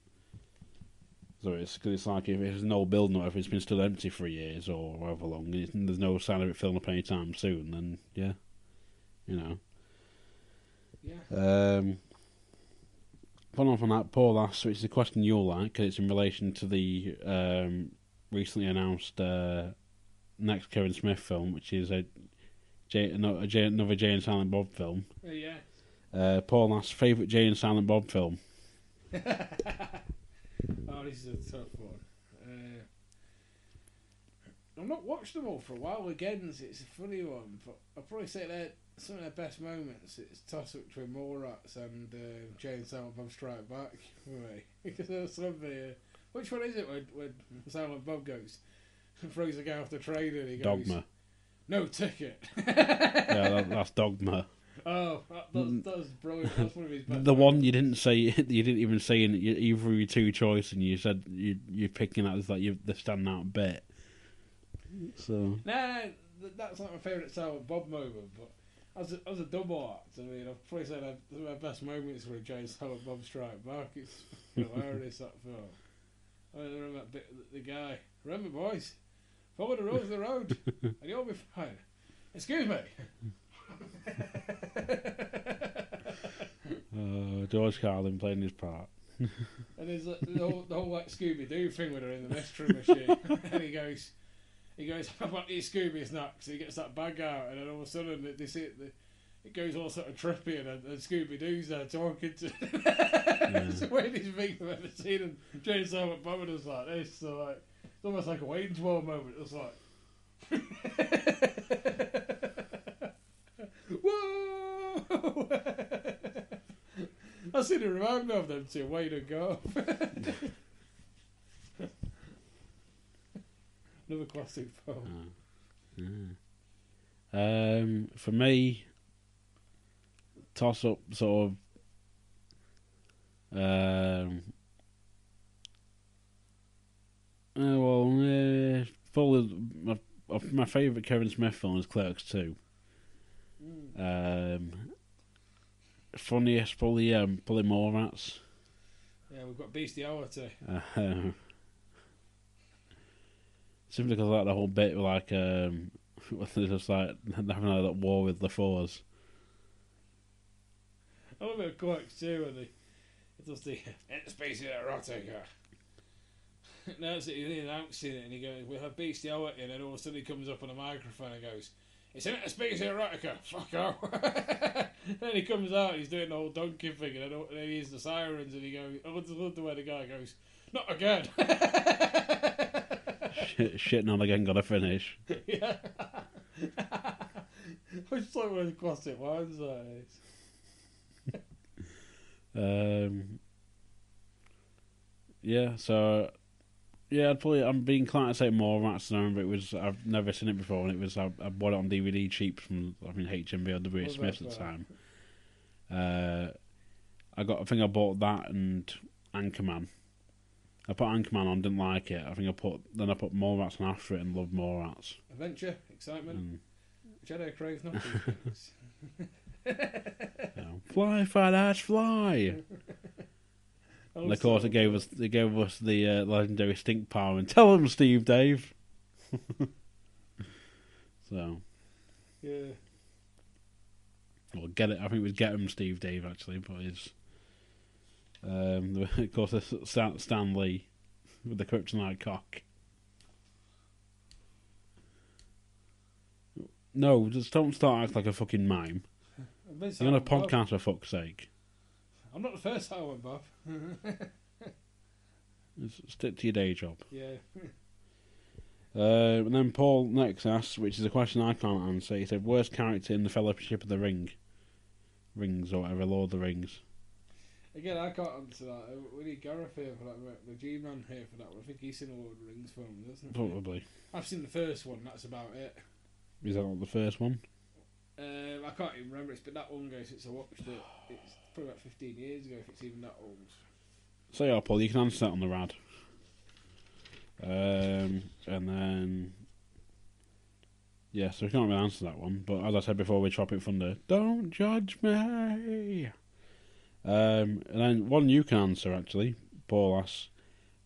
So it's cause it's like if it's an old building or if it's been still empty for years or however long, and and there's no sign of it filling up anytime soon. Then yeah, you know. Yeah. Um, following on from that, Paul asks, which is a question you'll like, because it's in relation to the um, recently announced uh, next Kevin Smith film, which is a, Jay, no, a another Jay and Silent Bob film. Uh, yeah. Uh, Paul asks, favourite Jay and Silent Bob film? oh, this is a tough one. Uh, I've not watched them all for a while again, it's a funny one. But I'll probably say that some of their best moments it's toss up between Mallrats and uh, Jay and Silent Bob Strike Back for because there's some of. Uh, which one is it when, when Silent Bob goes and throws the guy off the train and he goes. Dogma. No ticket. yeah, that, that's Dogma. Oh, that, that's, that's brilliant. That's one of his best. The one you didn't say, you didn't even say in your- either of your two choice, and you said you you're picking out as like you the standout bit. So No, no, th- that's not my favourite Silent Bob moment, but as a, as a double act, I mean, I've probably said I've, my best moments were and Silent Bob Strike Back. It's hilarious, that film. I remember that bit, the, the guy, remember, boys, follow the rules of the road, and you'll be fine. Excuse me. uh, George Carlin playing his part. And there's the, the whole, the whole like Scooby Doo thing with her in the mystery machine, and he goes, he goes, "I want these Scooby snacks." He gets that bag out, and then all of a sudden they see it, it goes all sort of trippy, and, and Scooby Doo's there talking to. it's the weirdest thing I've ever seen, and Jay and Silent Bob was like this, so like it's almost like a Wayne's World moment. It's like. Whoa! I seem to remind me of them two, Wayne and Garth. Another classic film. Yeah. Um, for me, toss up sort of. Um, uh, well, uh, probably my, my favourite Kevin Smith film is Clerks Two. Um, funniest probably um, probably Mallrats. Yeah, we've got bestiality. Uh, simply because like the whole bit with like um, just like having like that war with the fours. I love it quite too when they it does the interspecies erotica. no, it's he announcing it and he goes, "We have bestiality," and then all of a sudden he comes up on a microphone and goes, "It's interspecies erotica." Fuck off. then he comes out, he's doing the whole donkey thing, and then, he hears the sirens, and he goes, "I love the way the guy goes, not again." Shit, shitting on again, gotta finish. yeah. It's like one of the classic is. Um, yeah, so yeah, I'd probably I'm being inclined to say Mallrats than but it was I've never seen it before, and it was I, I bought it on DVD cheap from I mean HMV or W. Smith at the time. Uh, I got I think I bought that and Anchorman. I put Anchorman on, didn't like it. I think I put then I put Mallrats on after it and loved Mallrats. Adventure, excitement, Mm. Jedi craves not things. You know, fly, fat ass, fly. And of course, it gave us it gave us the uh, legendary stink power. And tell him, Steve, Dave. so, Yeah. well, get it. I think it was get him, Steve, Dave. Actually, but it's um, of course Stan, Stan Lee with the kryptonite cock. No, just don't start acting like a fucking mime. You're on a saying, Bob. podcast for fuck's sake. I'm not the first time I went, Bob. Stick to your day job. yeah. Uh, and then Paul next asks, which is a question I can't answer. He said, "Worst character in the Fellowship of the Ring, Rings or whatever, Lord of the Rings." Again, I can't answer that. Uh, We need Gareth here for that. The G-Man here for that one. I think he's seen a Lord of the Rings film, doesn't he? Probably. I've seen the first one. That's about it. Is that not the first one? Um, I can't even remember. It's been that long ago since I watched it. It's probably about 15 years ago, if it's even that old. So yeah, Paul, you can answer that on the rad. Um, and then yeah, so we can't really answer that one. But as I said before, we're Tropic Thunder. Don't judge me. Um, and then one you can answer actually, Paul asks.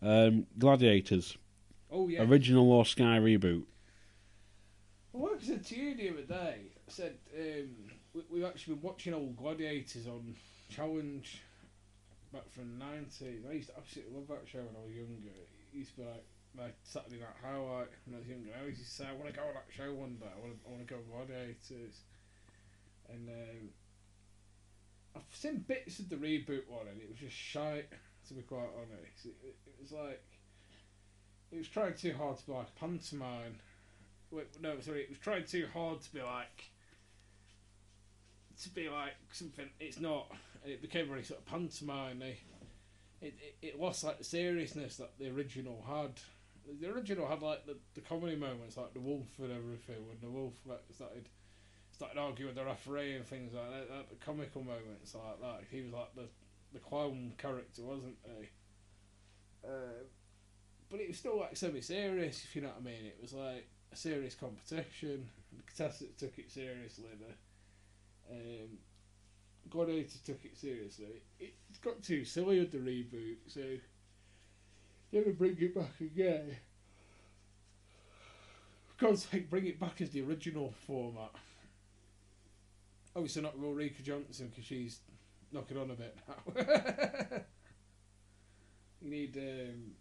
Um, Gladiators. Oh, yeah. Original or Sky reboot? Well, like I said to you the other day, I said um, we, we've actually been watching old Gladiators on Challenge back from the 90s. I used to absolutely love that show when I was younger. It used to be like my Saturday night highlight when I was younger. I always used to say, I want to go on that show one day. I want to, I want to go on Gladiators. And um, I've seen bits of the reboot one, and it was just shite, to be quite honest. It, it, it was like. It was trying too hard to be like pantomime. Wait, no, sorry, it was trying too hard to be like to be like something it's not, it became very sort of pantomime. It, it it lost like the seriousness that the original had. The original had like the, the comedy moments, like the wolf and everything. When the wolf like, started started arguing with the referee and things like that, like the comical moments like that. He was like the the clown character, wasn't he? Uh, but it was still like semi-serious, if you know what I mean. It was like a serious competition. The contestants took it seriously. The um, Gladiator took it seriously. It, it got too silly with the reboot, so they ever bring it back again. God's sake, bring it back as the original format. Obviously not with Ulrika Jonsson because she's knocking on a bit now. you need, um,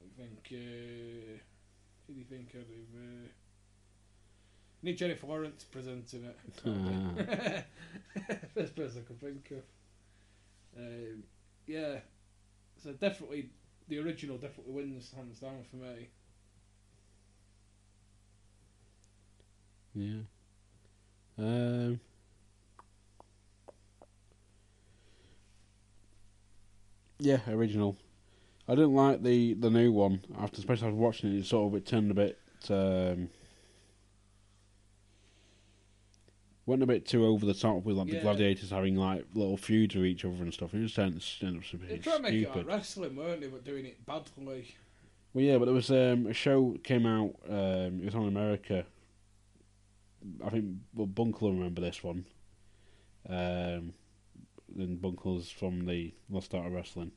I think, uh, who do you think of? Uh, you need Jennifer Lawrence presenting it. First person I could think of. Um, yeah, so definitely the original definitely wins hands down for me. Yeah. Um. Yeah, original. I didn't like the the new one. After, especially after watching it, it sort of it turned a bit. Um, went a bit too over the top with like the gladiators having like little feuds with each other and stuff. It just ended, up They tried to make it like wrestling, weren't they? But doing it badly. Well, yeah, but there was um, a show came out. Um, it was on America. I think well, Bunkle will remember this one. Um, and Bunkle's from the Lost Art of Wrestling.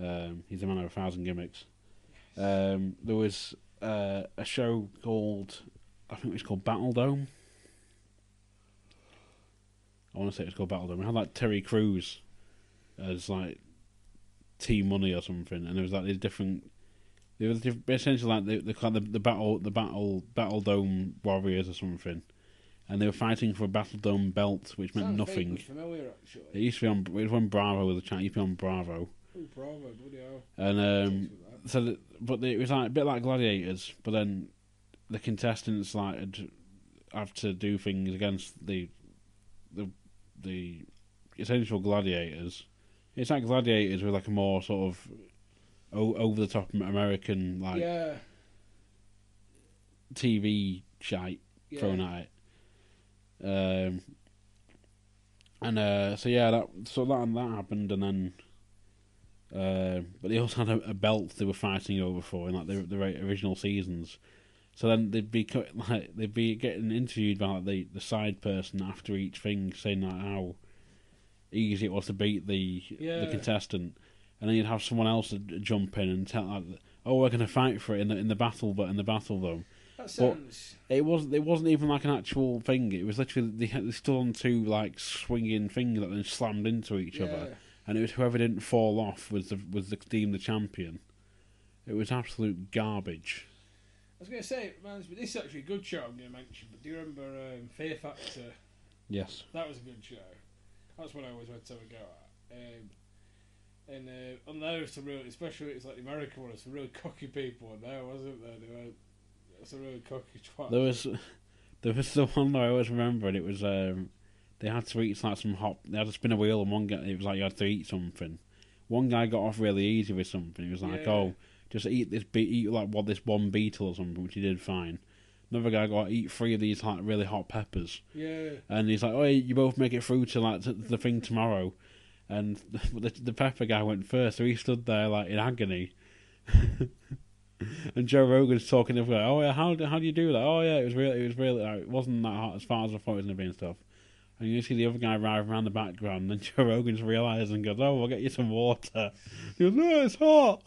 Um, he's a man of a thousand gimmicks. Um, there was uh, a show called, I think it was called Battle Dome. I want to say it was called Battle Dome. It had like Terry Crews as like T Money or something, and there was like these different. They were essentially like the the, the battle the battle battle dome warriors or something, and they were fighting for a battle dome belt, which meant Sounds nothing. familiar. It used to be on it was when Bravo was a channel. It used to be on Bravo, Oh, bravo, bloody hell. and um, so the, but the, it was like a bit like Gladiators, but then the contestants like had have to do things against the the the essential gladiators. It's like gladiators with like a more sort of o- over the top American like yeah, TV shite Yeah. thrown at it. Um, and uh, so yeah, that so that and that happened, and then. Uh, but they also had a, a belt they were fighting over for in like the the ri- original seasons. So then they'd be like they'd be getting interviewed by like, the the side person after each thing, saying like how easy it was to beat the Yeah. the contestant, and then you'd have someone else to jump in and tell like, "Oh, we're going to fight for it in the in the battle, but in the battle though." That sounds. But it wasn't. It wasn't even like an actual thing. It was literally they, had, they stood on two like swinging things that then slammed into each Yeah. other, and it was whoever didn't fall off was the was the deemed the champion. It was absolute garbage. I was going to say, me, this is actually a good show I'm going to mention, but do you remember um, Fear Factor? Yes. That was a good show. That's what I always went to have a go at. Um, and uh, there, some real, especially it's like the American one, some really cocky people in there, wasn't there? They were some really cocky twats. There was there was the one that I always remember, and it was um, they had to eat like some hot. They had to spin a wheel, and one guy it was like you had to eat something. One guy got off really easy with something. He was like, Yeah. "Oh, just eat this, be- eat like what this one beetle or something," which he did fine. Another guy got eat three of these like really hot peppers. Yeah. And he's like, "Oh, you both make it through to like to the thing tomorrow." And the, the pepper guy went first, so he stood there like in agony. and Joe Rogan's talking to him, like, "Oh yeah, how do- how do you do that? Oh yeah, it was really it was really like, it wasn't that hot as far as I thought it was gonna be and stuff." And you see the other guy arrive around the background, and then Joe Rogan's realizes and goes, "Oh, we'll get you some water." He goes, "No, it's hot."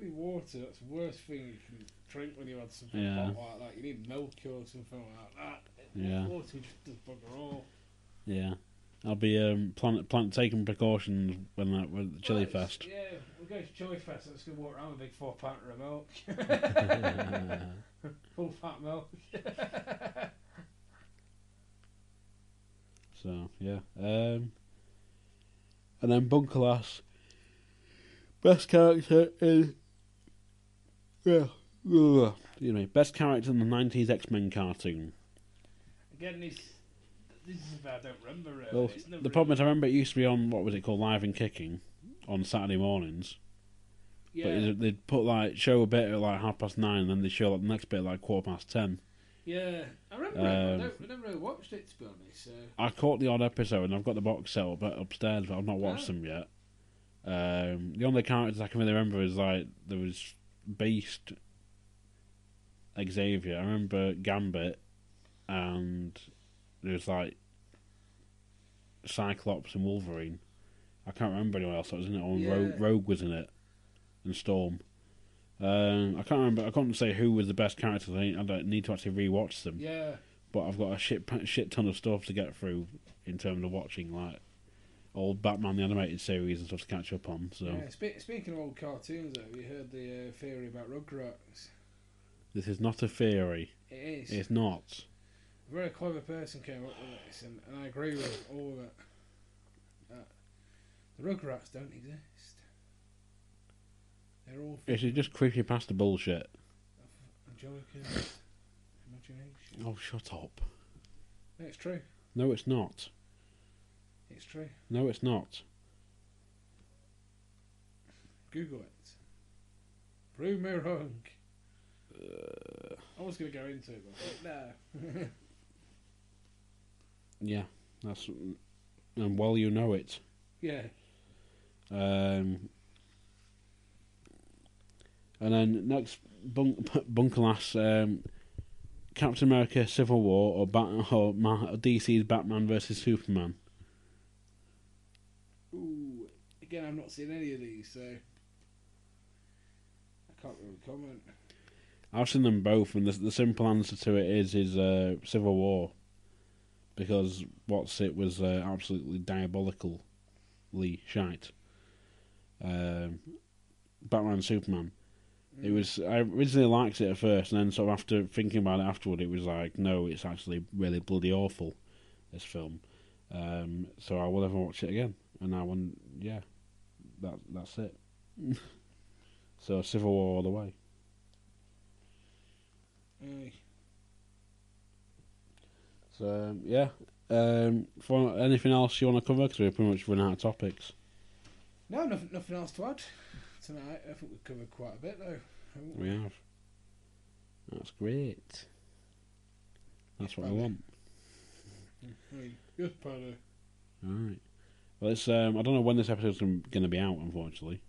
Water, that's the worst thing you can drink when you had something Yeah. hot like that. You need milk or something like that. Yeah. Water just does bugger all. Yeah, I'll be um plan, plan taking precautions when that with the Chili Right, Fest. Yeah, we'll go to Chili Fest. I'm just going to walk around with a big four pounder of milk. Full fat milk. So yeah, um, and then Bunkerlass, best character is. yeah, ugh, excuse me, best character in the nineties X Men cartoon. Again, this, this is if I don't remember really. Well, the problem is, I remember it used to be on what was it called, Live and Kicking, on Saturday mornings. Yeah. But they'd- put like show a bit at like half past nine, and then they show like the next bit at like quarter past ten. Yeah, I remember. Um, but I, don't, I never really watched it to be honest. So. I caught the odd episode, and I've got the box set up upstairs, but I've not watched Oh. them yet. Um, the only characters I can really remember is like there was Beast, Xavier. I remember Gambit, and there was like Cyclops and Wolverine. I can't remember anyone else that was in it. Or Rogue, Yeah. Rogue was in it, and Storm. Um, I can't remember. I can't say who was the best character. I, I don't need to actually rewatch them. Yeah. But I've got a shit shit ton of stuff to get through in terms of watching like old Batman the animated series and stuff to catch up on. So Yeah, spe- speaking of old cartoons, though, you heard the uh, theory about Rugrats? this is not a theory. It is. It's not. A very clever person came up with this, and, and I agree with all of it. Uh, the Rugrats don't exist. They're all This is just creepy pasta bullshit. Angelica's imagination. Oh, shut up. No, it's true. No, it's not. It's true. No, it's not. Google it. Prove me wrong. I was going to go into it, but no. Yeah, that's and well you know it. yeah. Um, and then next, Bunk, Bunkerlass, um, Captain America: Civil War or, Bat- or Ma- DC's Batman versus Superman. Ooh. Again, I've not seen any of these, so I can't really comment. I've seen them both, and the, the simple answer to it is is uh, Civil War, because what's it was uh, absolutely diabolically shite. Um, Batman Superman. It was I originally liked it at first, and then sort of after thinking about it afterward, it was like no, it's actually really bloody awful. This film, um, so I will never watch it again. And I want, yeah, that that's it. so Civil War all the way. Aye. So um, yeah, um, for anything else you want to cover? Because we're pretty much run out of topics. No, nothing, nothing else to add tonight. I think we've covered quite a bit, though. We have. That's great. That's what I want. Yes, Paddy. All right. Well, it's um, I don't know when this episode's going to be out, unfortunately.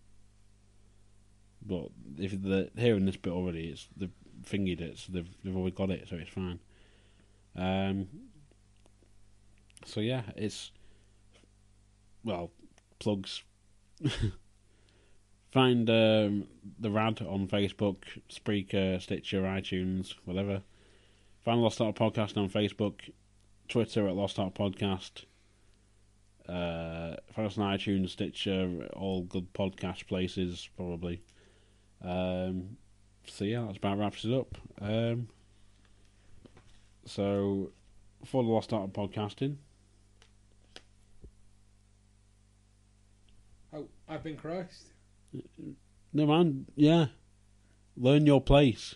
But if they're hearing this bit already, it's they've fingered it, so they've they've already got it, so it's fine. Um. So yeah, it's well plugs. find um, the Rad on Facebook, Spreaker, Stitcher, iTunes, whatever. Find Lost Art Podcast on Facebook, Twitter at Lost Art Podcast. Uh, find us on iTunes, Stitcher, all good podcast places, probably. Um, so yeah, that's about wraps it up. Um, so for the Lost Art of Podcasting, Oh, I've been Christ. no man, yeah, learn your place.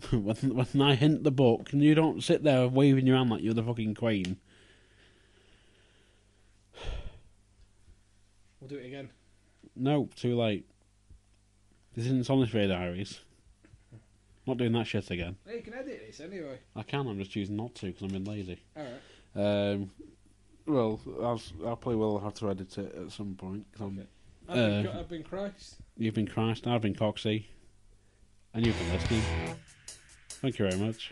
when, when I hint the book, and you don't sit there waving your hand like you're the fucking queen. We'll do it again. No, too late. This isn't Sonisphere Diaries. Not doing that shit again. Hey, you can edit this anyway. I can, I'm just choosing not to because I'm being lazy. Alright. Um, well, I'll, I probably will have to edit it at some point. 'cause I'm- I've, been, uh, I've been Christ. You've been Christ, I've been Coxy, and you've been listening. Thank you very much.